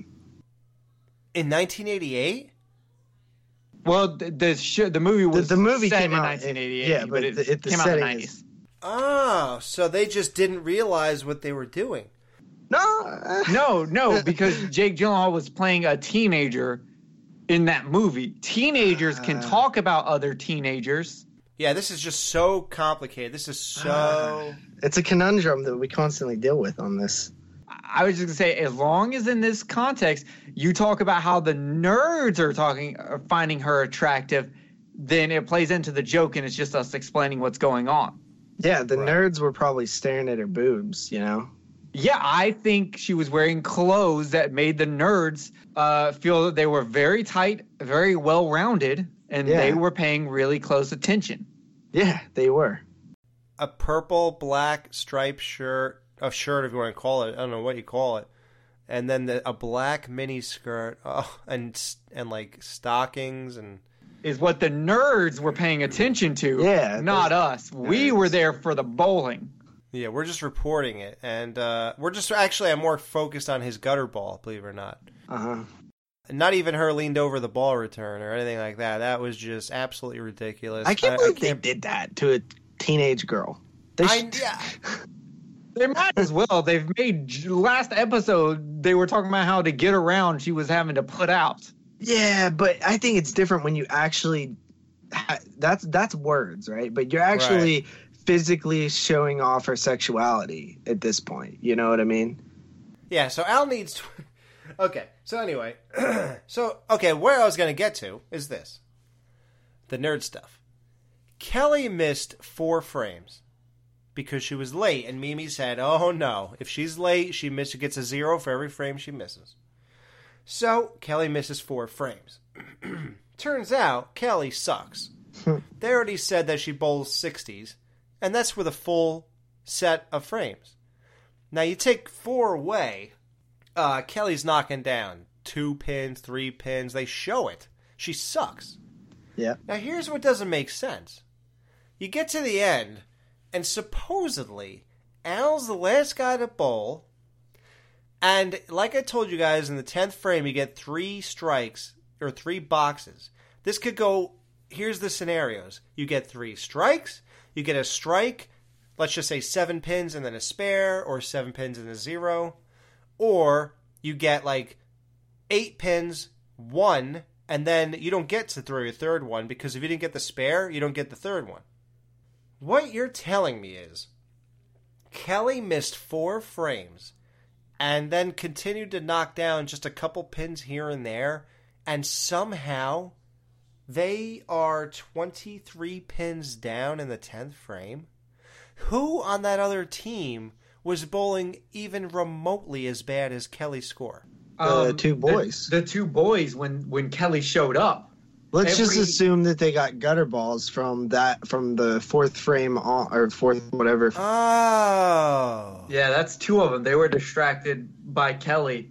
In 1988? Well, the the, sh- the movie was the movie set came in out- 1988. yeah, but it, the- it- the came out in the 90s. is- Oh, so they just didn't realize what they were doing. No, no, no, because Jake Gyllenhaal was playing a teenager in that movie. Teenagers can Uh. talk about other teenagers. Yeah, this is just so complicated. This is so. It's a conundrum that we constantly deal with on this. I was just gonna say, as long as in this context you talk about how the nerds are talking, are finding her attractive, then it plays into the joke, and it's just us explaining what's going on. Yeah, the nerds were probably staring at her boobs, you know? Yeah, I think she was wearing clothes that made the nerds uh, feel that they were very tight, very well rounded, and Yeah. they were paying really close attention. Yeah, they were. a purple black striped shirt, a shirt if you want to call it. I don't know what you call it. And then the, a black mini skirt, oh, and and like stockings and Is what the nerds were paying attention to, Yeah, not those us. We were there for the bowling. yeah, we're just reporting it, and uh, we're just actually I'm more focused on his gutter ball, believe it or not. Uh huh. Not even her leaned over the ball return or anything like that. That was just absolutely ridiculous. I can't believe they did that to a teenage girl. They I, sh- yeah, They might as well. They've made last episode. They were talking about how to get around. She was having to put out. Yeah, but I think it's different when you actually. Ha- that's that's words, right? But you're actually physically showing off her sexuality at this point. You know what I mean? Yeah, so Al needs. Tw- okay, so anyway, so okay, where I was going to get to is this: the nerd stuff. Kelly missed four frames because she was late, and Mimi said, "Oh no, if she's late, she miss gets a zero for every frame she misses." So Kelly misses four frames. Turns out Kelly sucks. they already said that she bowls 60s, and that's with a full set of frames. Now you take four away, uh, Kelly's knocking down two pins, three pins. They show it. She sucks. Yeah. Now here's what doesn't make sense. You get to the end, and supposedly Al's the last guy to bowl. And like I told you guys, in the tenth frame, you get three strikes or three boxes. This could go. Here's the scenarios: you get three strikes, you get a strike. Let's just say seven pins and then a spare, or seven pins and a zero, or you get like eight pins, one, and then you don't get to throw your third one because if you didn't get the spare, you don't get the third one. What you're telling me is Kelly missed four frames and then continued to knock down just a couple pins here and there, and somehow they are 23 pins down in the 10th frame. Who on that other team was bowling even remotely as bad as Kelly's score? The two boys. Um, The, two boys when when Kelly showed up. Let's just assume that they got gutter balls from that from the fourth frame on, or fourth whatever. Oh. Yeah, that's two of them. They were distracted by Kelly.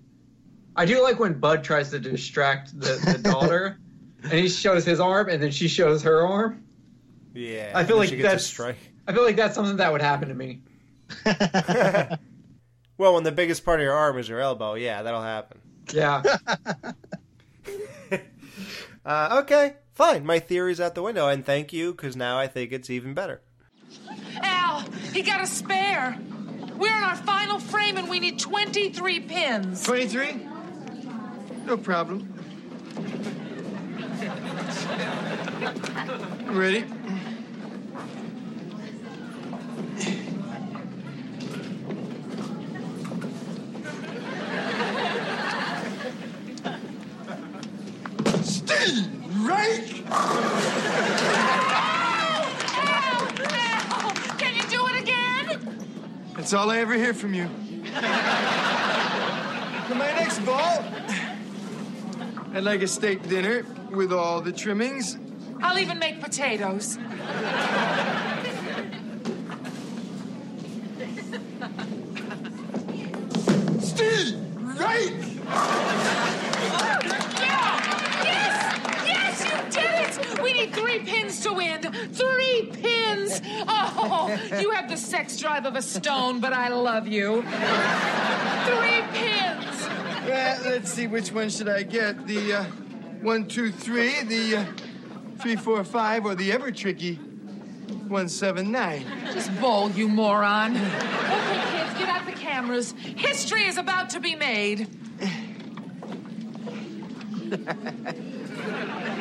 I do like when Bud tries to distract the, the daughter, and he shows his arm, and then she shows her arm. Yeah. I feel like she gets a that's- strike. I feel like that's something that would happen to me. Well, when the biggest part of your arm is your elbow, yeah, that'll happen. Yeah. Uh, okay, fine. My theory's out the window, and thank you, because now I think it's even better. Al, he got a spare. We're in our final frame and we need 23 pins. 23? No problem. Ready? Right? Can you do it again? That's all I ever hear from you. For my next ball, I'd like a steak dinner with all the trimmings. I'll even make potatoes. Steve, right? Yeah! Three pins! to win. Three pins. Oh, you have the sex drive of a stone, but I love you. Three pins! Well, let's see, which one should I get? The uh, one, two, three, the uh, three, four, five, or the ever tricky one, seven, nine? Just bowl, you moron. Okay, kids, get out the cameras. History is about to be made.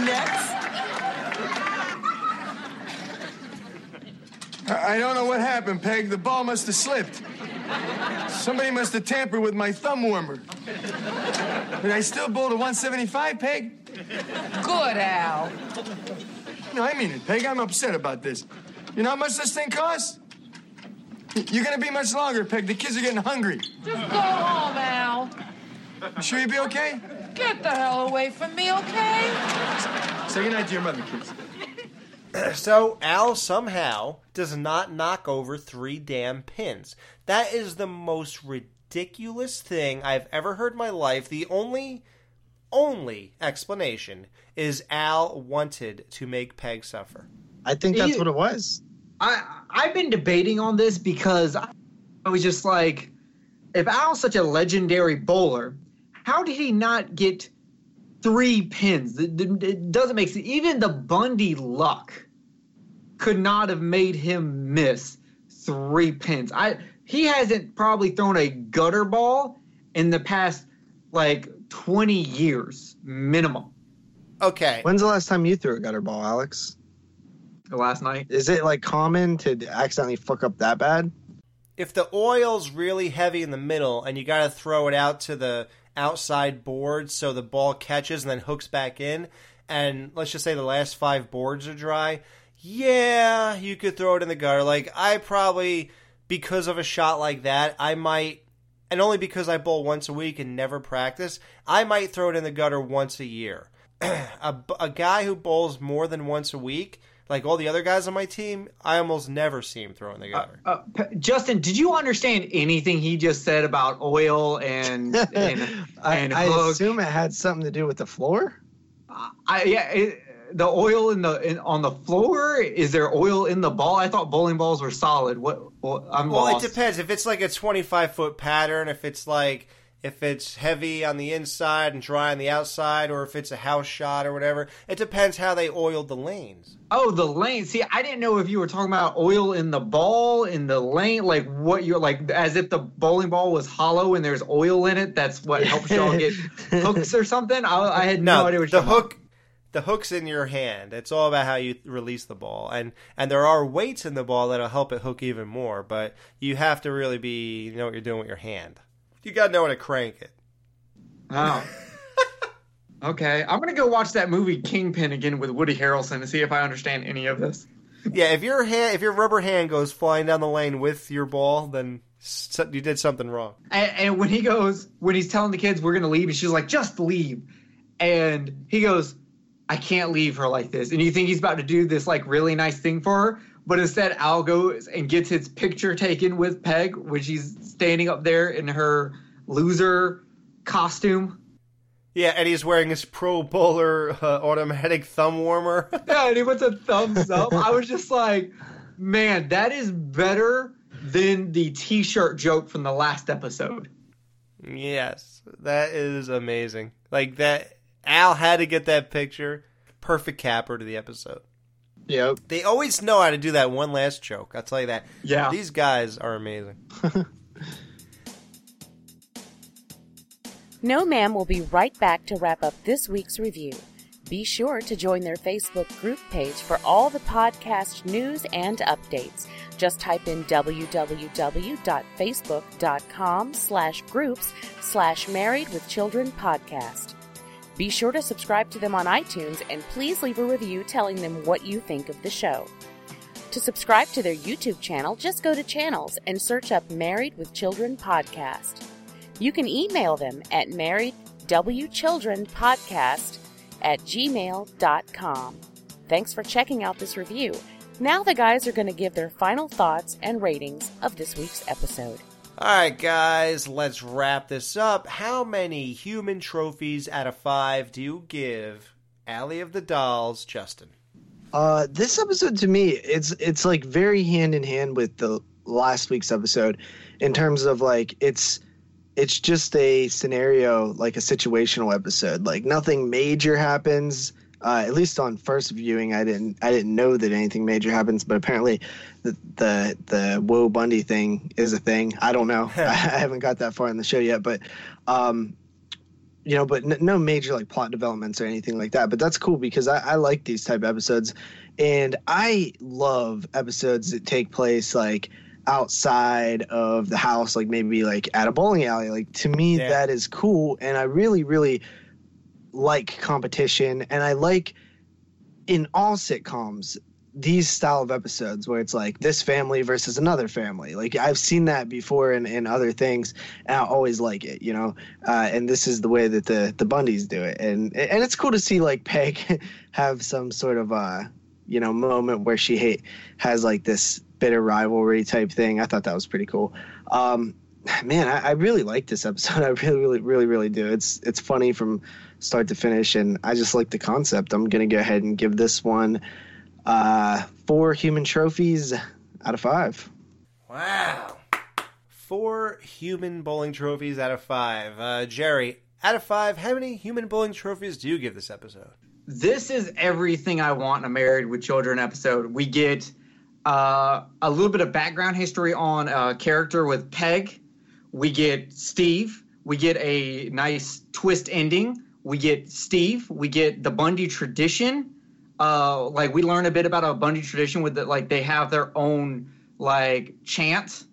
Next. I don't know what happened, Peg. The ball must have slipped. Somebody must have tampered with my thumb warmer. But I still bowled a 175, Peg. Good, Al. No, I mean it, Peg. I'm upset about this. You know how much this thing costs? You're gonna be much longer, Peg. The kids are getting hungry. Just go home, Al. You sure you'll be okay? Get the hell away from me, okay? Say goodnight to your mother, kids. so Al somehow does not knock over three damn pins. That is the most ridiculous thing I've ever heard in my life. The only only explanation is Al wanted to make Peg suffer. I think that's what it was. I I've been debating on this because I was just like, if Al's such a legendary bowler, how did he not get three pins? It, it- it doesn't make sense. Even the Bundy luck could not have made him miss three pins. I he hasn't probably thrown a gutter ball in the past like 20 years minimum. Okay. When's the last time you threw a gutter ball, Alex? Last night. Is it like common to accidentally fuck up that bad? If the oil's really heavy in the middle and you got to throw it out to the outside board so the ball catches and then hooks back in, and let's just say the last five boards are dry, yeah, you could throw it in the gutter. Like, I probably, because of a shot like that, I might, and only because I bowl once a week and never practice, I might throw it in the gutter once a year. a, a guy who bowls more than once a week, like all the other guys on my team, I almost never see him throw in the gutter. Uh, P- Justin, did you understand anything he just said about oil and and, I, and I hook? assume it had something to do with the floor. I yeah, it, the oil in the in, on the floor. Is there oil in the ball? I thought bowling balls were solid. What? what I'm Well, lost. it depends. If it's like a 25 foot pattern, if it's like if it's heavy on the inside and dry on the outside, or if it's a house shot or whatever, it depends how they oiled the lanes. Oh, the lane. See, I didn't know if you were talking about oil in the ball, in the lane, like what you're like, as if the bowling ball was hollow and there's oil in it. That's what helps y'all get hooks or something. I, I had no, No, idea what the hook. The hook's in your hand. It's all about how you release the ball, and and there are weights in the ball that'll help it hook even more. But you have to really be you know what you're doing with your hand. You got to know how to crank it. Oh. okay, I'm gonna go watch that movie Kingpin again with Woody Harrelson and see if I understand any of this. Yeah, if your hand, if your rubber hand goes flying down the lane with your ball, then you did something wrong. And, and when he goes, when he's telling the kids we're gonna leave, and she's like, "Just leave," and he goes, "I can't leave her like this." And you think he's about to do this like really nice thing for her, but instead Al goes and gets his picture taken with Peg when she's standing up there in her loser costume. Yeah, and he's wearing his Pro Bowler uh, automatic thumb warmer. yeah, and he puts a thumbs up. I was just like, man, that is better than the T-shirt joke from the last episode. yes, that is amazing. Like that, Al had to get that picture. Perfect capper to the episode. Yep. They always know how to do that one last joke. I'll tell you that. Yeah. These guys are amazing. No Ma'am will be right back to wrap up this week's review. Be sure to join their Facebook group page for all the podcast news and updates. Just type in www.facebook.com slash groups slash married with children podcast. Be sure to subscribe to them on iTunes and please leave a review telling them what you think of the show. To subscribe to their YouTube channel, just go to channels and search up Married with Children podcast. You can email them at marriedwchildrenpodcast at gmail.com. Thanks for checking out this review. Now the guys are going to give their final thoughts and ratings of this week's episode. All right, guys, let's wrap this up. How many human trophies out of five do you give Alley of the Dolls, Justin? Uh, this episode to me, it's it's like very hand in hand with the last week's episode, in terms of like it's it's just a scenario like a situational episode. Like nothing major happens. Uh, at least on first viewing, I didn't I didn't know that anything major happens, but apparently the the the Woe Bundy thing is a thing. I don't know. I haven't got that far in the show yet, but um, you know, but n- no major like plot developments or anything like that. But that's cool because I, I like these type of episodes, and I love episodes that take place like outside of the house, like maybe like at a bowling alley. Like to me, Yeah. that is cool, and I really, really like competition, and I like in all sitcoms these style of episodes where it's like this family versus another family. Like i've seen that before in, in other things and i always like it you know? Uh, and this is the way that the the bundys do it. And and it's cool to see like peg have some sort of uh you know moment where she hate has like this bitter rivalry type thing. I thought that was pretty cool. Um man i, I really like this episode i really really really really do it's it's funny from start to finish and i just like the concept i'm gonna go ahead and give this one uh four human trophies out of five Wow. Four human bowling trophies out of five. Uh, Jerry, out of five, how many human bowling trophies do you give this episode? this is everything I want in a Married with Children episode. We get uh, a little bit of background history on a character with Peg. We get Steve. We get a nice twist ending. We get Steve. We get the Bundy tradition. Uh, like we learn a bit about a Bundy tradition with the, like they have their own like chant.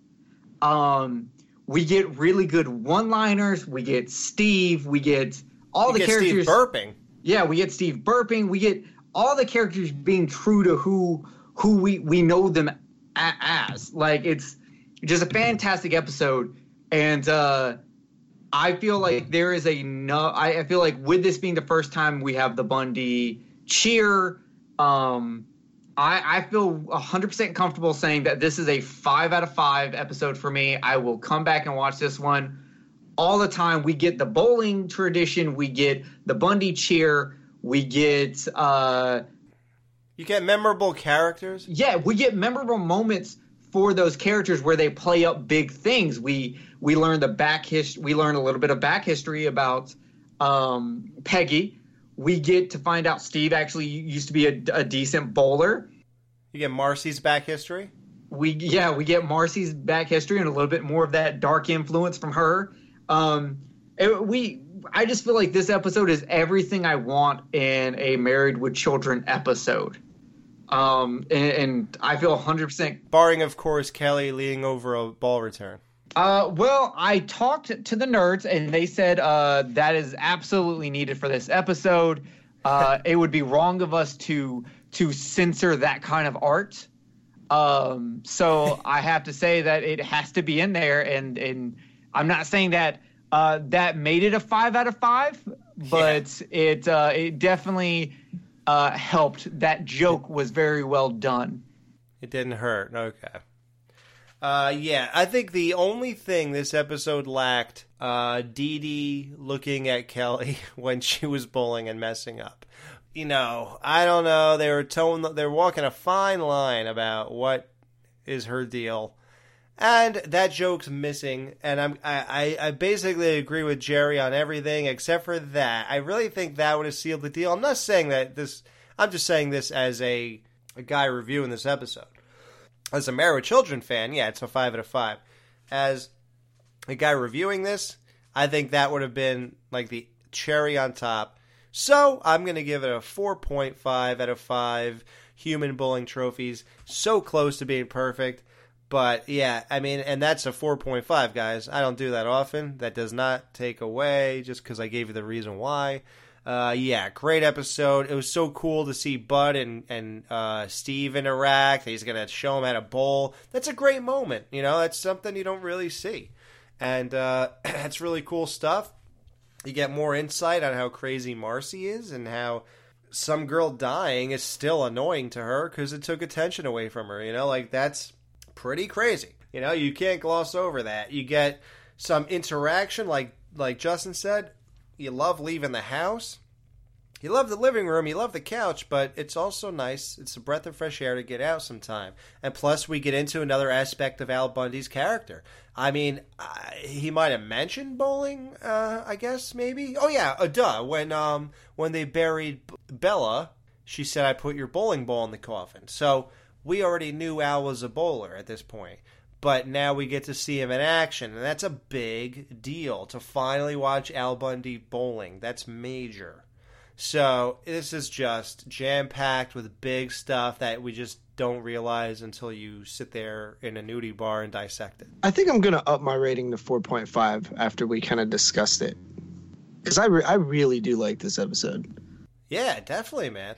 Um, we get really good one-liners. We get Steve. We get all the get characters Steve burping. yeah, we get Steve burping. We get all the characters being true to who who we we know them a- as. Like it's just a fantastic episode, and uh, I feel like there is a no. I, I feel like with this being the first time we have the Bundy cheer, um, I, I feel 100% comfortable saying that this is a five out of five episode for me. I will come back and watch this one all the time. We get the bowling tradition, we get the Bundy cheer, we get uh You get memorable characters. yeah, we get memorable moments for those characters where they play up big things. We we learn the back his we learn a little bit of back history about um Peggy. We get to find out Steve actually used to be a, a decent bowler. You get Marcy's back history. we yeah we get Marcy's back history and a little bit more of that dark influence from her. Um, it- we I just feel like this episode is everything I want in a Married with Children episode. Um, and, and I feel 100 percent Barring, of course, Kelly leaning over a ball return. Uh, well, I talked to the nerds, and they said uh, that is absolutely needed for this episode. Uh, it would be wrong of us to to censor that kind of art. Um, so I have to say that it has to be in there, and and I'm not saying that uh, that made it a five out of five, but it uh, it definitely uh, helped. That joke was very well done. It didn't hurt. Okay. Uh, yeah, I think the only thing this episode lacked, uh, Dee Dee looking at Kelly when she was bowling and messing up. You know, I don't know. They were towing, they're walking a fine line about what is her deal, and that joke's missing. And I'm, I, I, basically agree with Jerry on everything except for that. I really think that would have sealed the deal. I'm not saying that this. I'm just saying this as a, a guy reviewing this episode as a with Children fan, yeah, it's a five out of five. As a guy reviewing this, I think that would have been like the cherry on top. So I'm going to give it a 4.5 out of 5 human bowling trophies. So close to being perfect. But yeah, I mean, and that's a 4.5, guys. I don't do that often. That does not take away just because I gave you the reason why. Uh, yeah, great episode. It was so cool to see Bud and and uh, Steve interact. He's gonna show him how to bowl. That's a great moment. You know, that's something you don't really see, and uh, that's really cool stuff. You get more insight on how crazy Marcy is and how some girl dying is still annoying to her because it took attention away from her. You know, like that's pretty crazy. You know, you can't gloss over that. You get some interaction, like like Justin said. You love leaving the house. You love the living room, you love the couch, but it's also nice. It's a breath of fresh air to get out sometime. And plus, we get into another aspect of Al Bundy's character. I mean, he might have mentioned bowling, uh, I guess, maybe. Oh, yeah, uh, duh. When, um, when they buried Bella, she said, I put your bowling ball in the coffin. So we already knew Al was a bowler at this point. But now we get to see him in action, and that's a big deal to finally watch Al Bundy bowling. That's major. So this is just jam packed with big stuff that we just don't realize until you sit there in a nudie bar and dissect it. I think I'm gonna up my rating to 4.5 after we kind of discussed it, because I re- I really do like this episode. Yeah, definitely, man.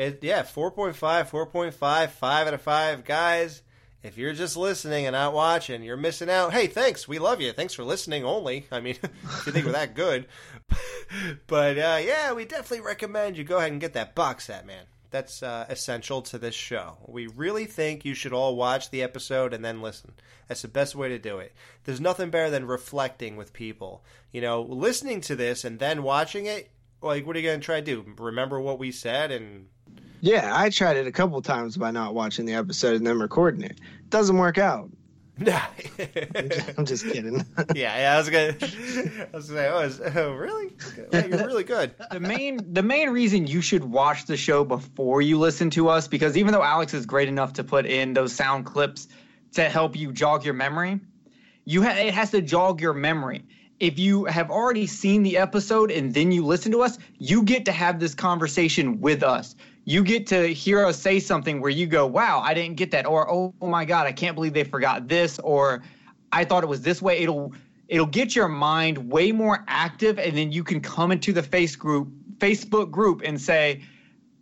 It yeah, 4.5, 4.5, 5 out of 5. Guys, if you're just listening and not watching, you're missing out. Hey, thanks. We love you. Thanks for listening only. I mean, if you think we're that good. but uh, yeah, we definitely recommend you go ahead and get that box set, man. That's uh, essential to this show. We really think you should all watch the episode and then listen. That's the best way to do it. There's nothing better than reflecting with people. You know, listening to this and then watching it, like, what are you going to try to do? Remember what we said and Yeah, I tried it a couple times by not watching the episode and then recording it. Doesn't work out. Nah. I'm just kidding. yeah, yeah, I was gonna, I was gonna say, oh, is, oh really? Well, you're really good. the main the main reason you should watch the show before you listen to us because even though Alex is great enough to put in those sound clips to help you jog your memory, you ha- it has to jog your memory. If you have already seen the episode and then you listen to us, you get to have this conversation with us. You get to hear us say something where you go, "Wow, I didn't get that," or "Oh, oh my God, I can't believe they forgot this," or "I thought it was this way." It'll it'll get your mind way more active, and then you can come into the face group, Facebook group, and say,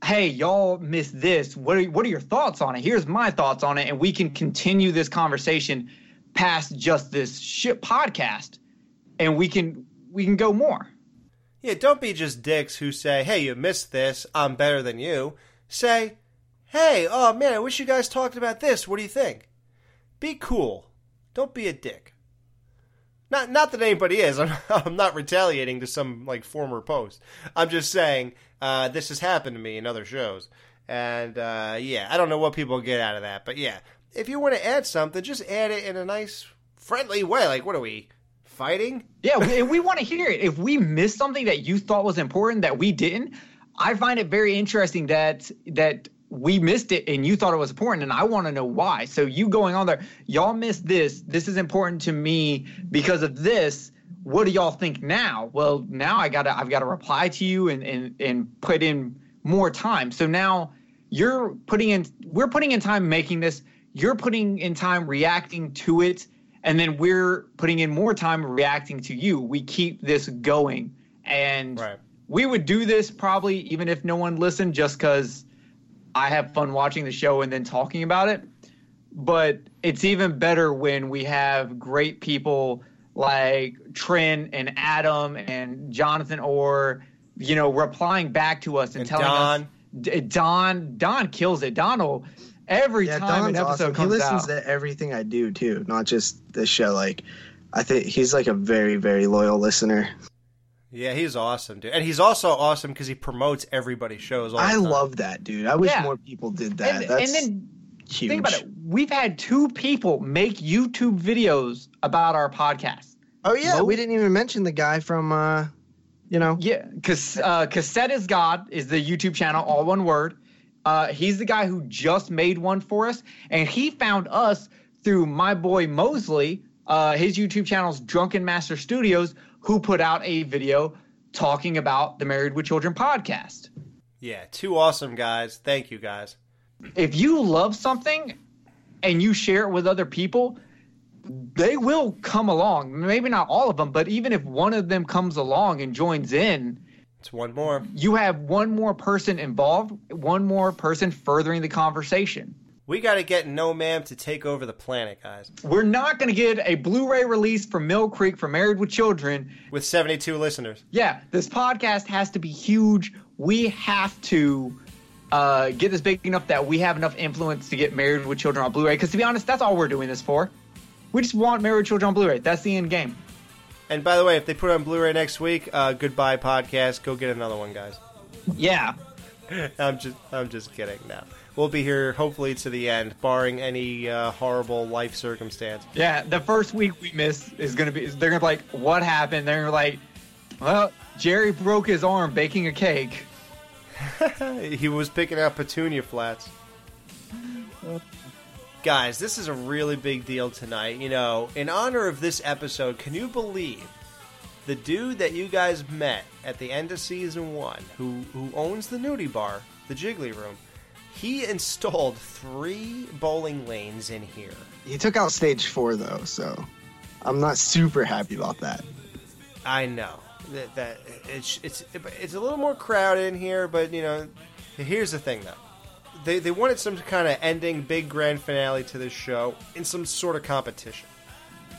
"Hey, y'all missed this. What are what are your thoughts on it? Here's my thoughts on it," and we can continue this conversation past just this shit podcast, and we can we can go more. Yeah, don't be just dicks who say, "Hey, you missed this. I'm better than you." Say, "Hey, oh man, I wish you guys talked about this. What do you think?" Be cool. Don't be a dick. Not not that anybody is. I'm, I'm not retaliating to some like former post. I'm just saying uh, this has happened to me in other shows, and uh, yeah, I don't know what people get out of that, but yeah, if you want to add something, just add it in a nice, friendly way. Like, what are we fighting? Yeah, we, we want to hear it. If we missed something that you thought was important that we didn't, I find it very interesting that that we missed it and you thought it was important, and I want to know why. So you going on there, y'all missed this. This is important to me because of this. What do y'all think now? Well, now I gotta I've got to reply to you and and and put in more time. So now you're putting in we're putting in time making this. You're putting in time reacting to it and then we're putting in more time reacting to you. We keep this going, and we would do this probably even if no one listened, just because I have fun watching the show and then talking about it. But it's even better when we have great people like Trent and Adam and Jonathan Orr, you know, replying back to us and, And telling Don. us. Don Don kills it. Don will every yeah, time an Don's episode awesome. He listens out. to everything I do too, not just this show. Like, I think he's like a very, very loyal listener. Yeah, he's awesome, dude, and he's also awesome because he promotes everybody's shows. All the I time. love that, dude. I wish Yeah. more people did that. And, That's and then huge. think about it. We've had two people make YouTube videos about our podcast. Oh yeah, Mo- we didn't even mention the guy from, uh, you know, Yeah, because uh, Cassette is God is the YouTube channel, all one word. Uh, he's the guy who just made one for us, and he found us through my boy Mosley. Uh, his YouTube channel's Drunken Master Studios, who put out a video talking about the Married with Children podcast. Yeah, two awesome guys. Thank you, guys. if you love something and you share it with other people, they will come along. Maybe not all of them, but even if one of them comes along and joins in, It's one more. you have one more person involved, one more person furthering the conversation. We got to get No Ma'am to take over the planet, guys. We're not going to get a Blu-ray release from Mill Creek for Married with Children. With 72 listeners. Yeah, this podcast has to be huge we have to uh, get this big enough that we have enough influence to get Married with Children on Blu-ray. Because to be honest, that's all we're doing this for. We just want Married with Children on Blu-ray. That's the end game. And by the way, if they put it on Blu-ray next week, uh, goodbye podcast. Go get another one, guys. Yeah. I'm just I'm just kidding. Now we'll be here hopefully to the end, barring any uh, horrible life circumstance. Yeah, the first week we miss is gonna be. They're gonna be like, "What happened?" They're like, "Well, Jerry broke his arm baking a cake." he was picking out petunia flats. Guys, this is a really big deal tonight. You know, in honor of this episode, can you believe the dude that you guys met at the end of season one, who who owns the nudie bar, the Jiggly Room? He installed three bowling lanes in here. He took out stage four though, so I'm not super happy about that. I know that, that it's it's it's a little more crowded in here, but you know, here's the thing though. They, they wanted some kind of ending big grand finale to this show in some sort of competition.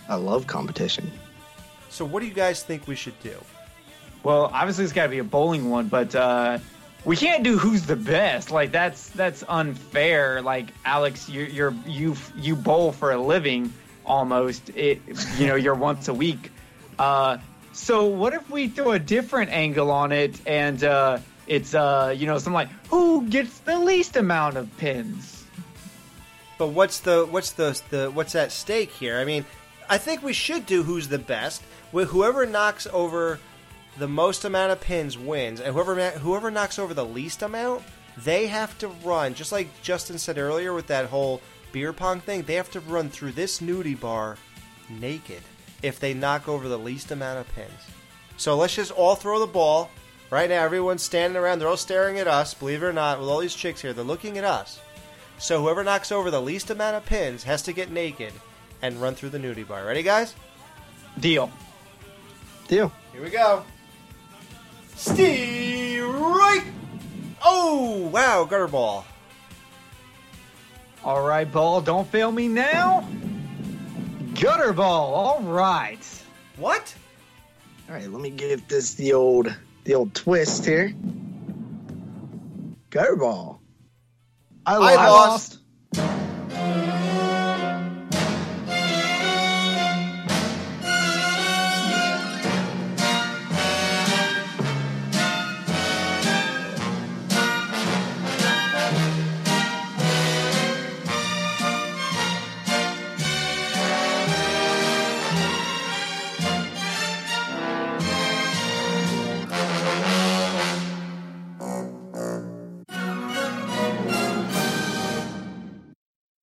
I love competition. So what do you guys think we should do? Well, obviously it's got to be a bowling one, but uh, we can't do who's the best. Like that's that's unfair. Like Alex, you you're you you bowl for a living almost. It you know you're once a week. Uh, so what if we throw a different angle on it and uh, it's uh you know something like who gets the least amount of pins? But what's the what's the the what's at stake here? I mean, I think we should do who's the best. Wh- Whoever knocks over the most amount of pins wins, and whoever whoever knocks over the least amount, they have to run. Just like Justin said earlier with that whole beer pong thing, they have to run through this nudie bar naked if they knock over the least amount of pins. So let's just all throw the ball. Right now, everyone's standing around. They're all staring at us. Believe it or not, with all these chicks here, they're looking at us. So whoever knocks over the least amount of pins has to get naked and run through the nudie bar. Ready, guys? Deal. Deal. Here we go. Steve right. Oh wow, gutter ball. All right, ball, don't fail me now. Gutter ball. All right. What? All right, let me give this the old the old twist here. Gutter ball. I I lost. lost.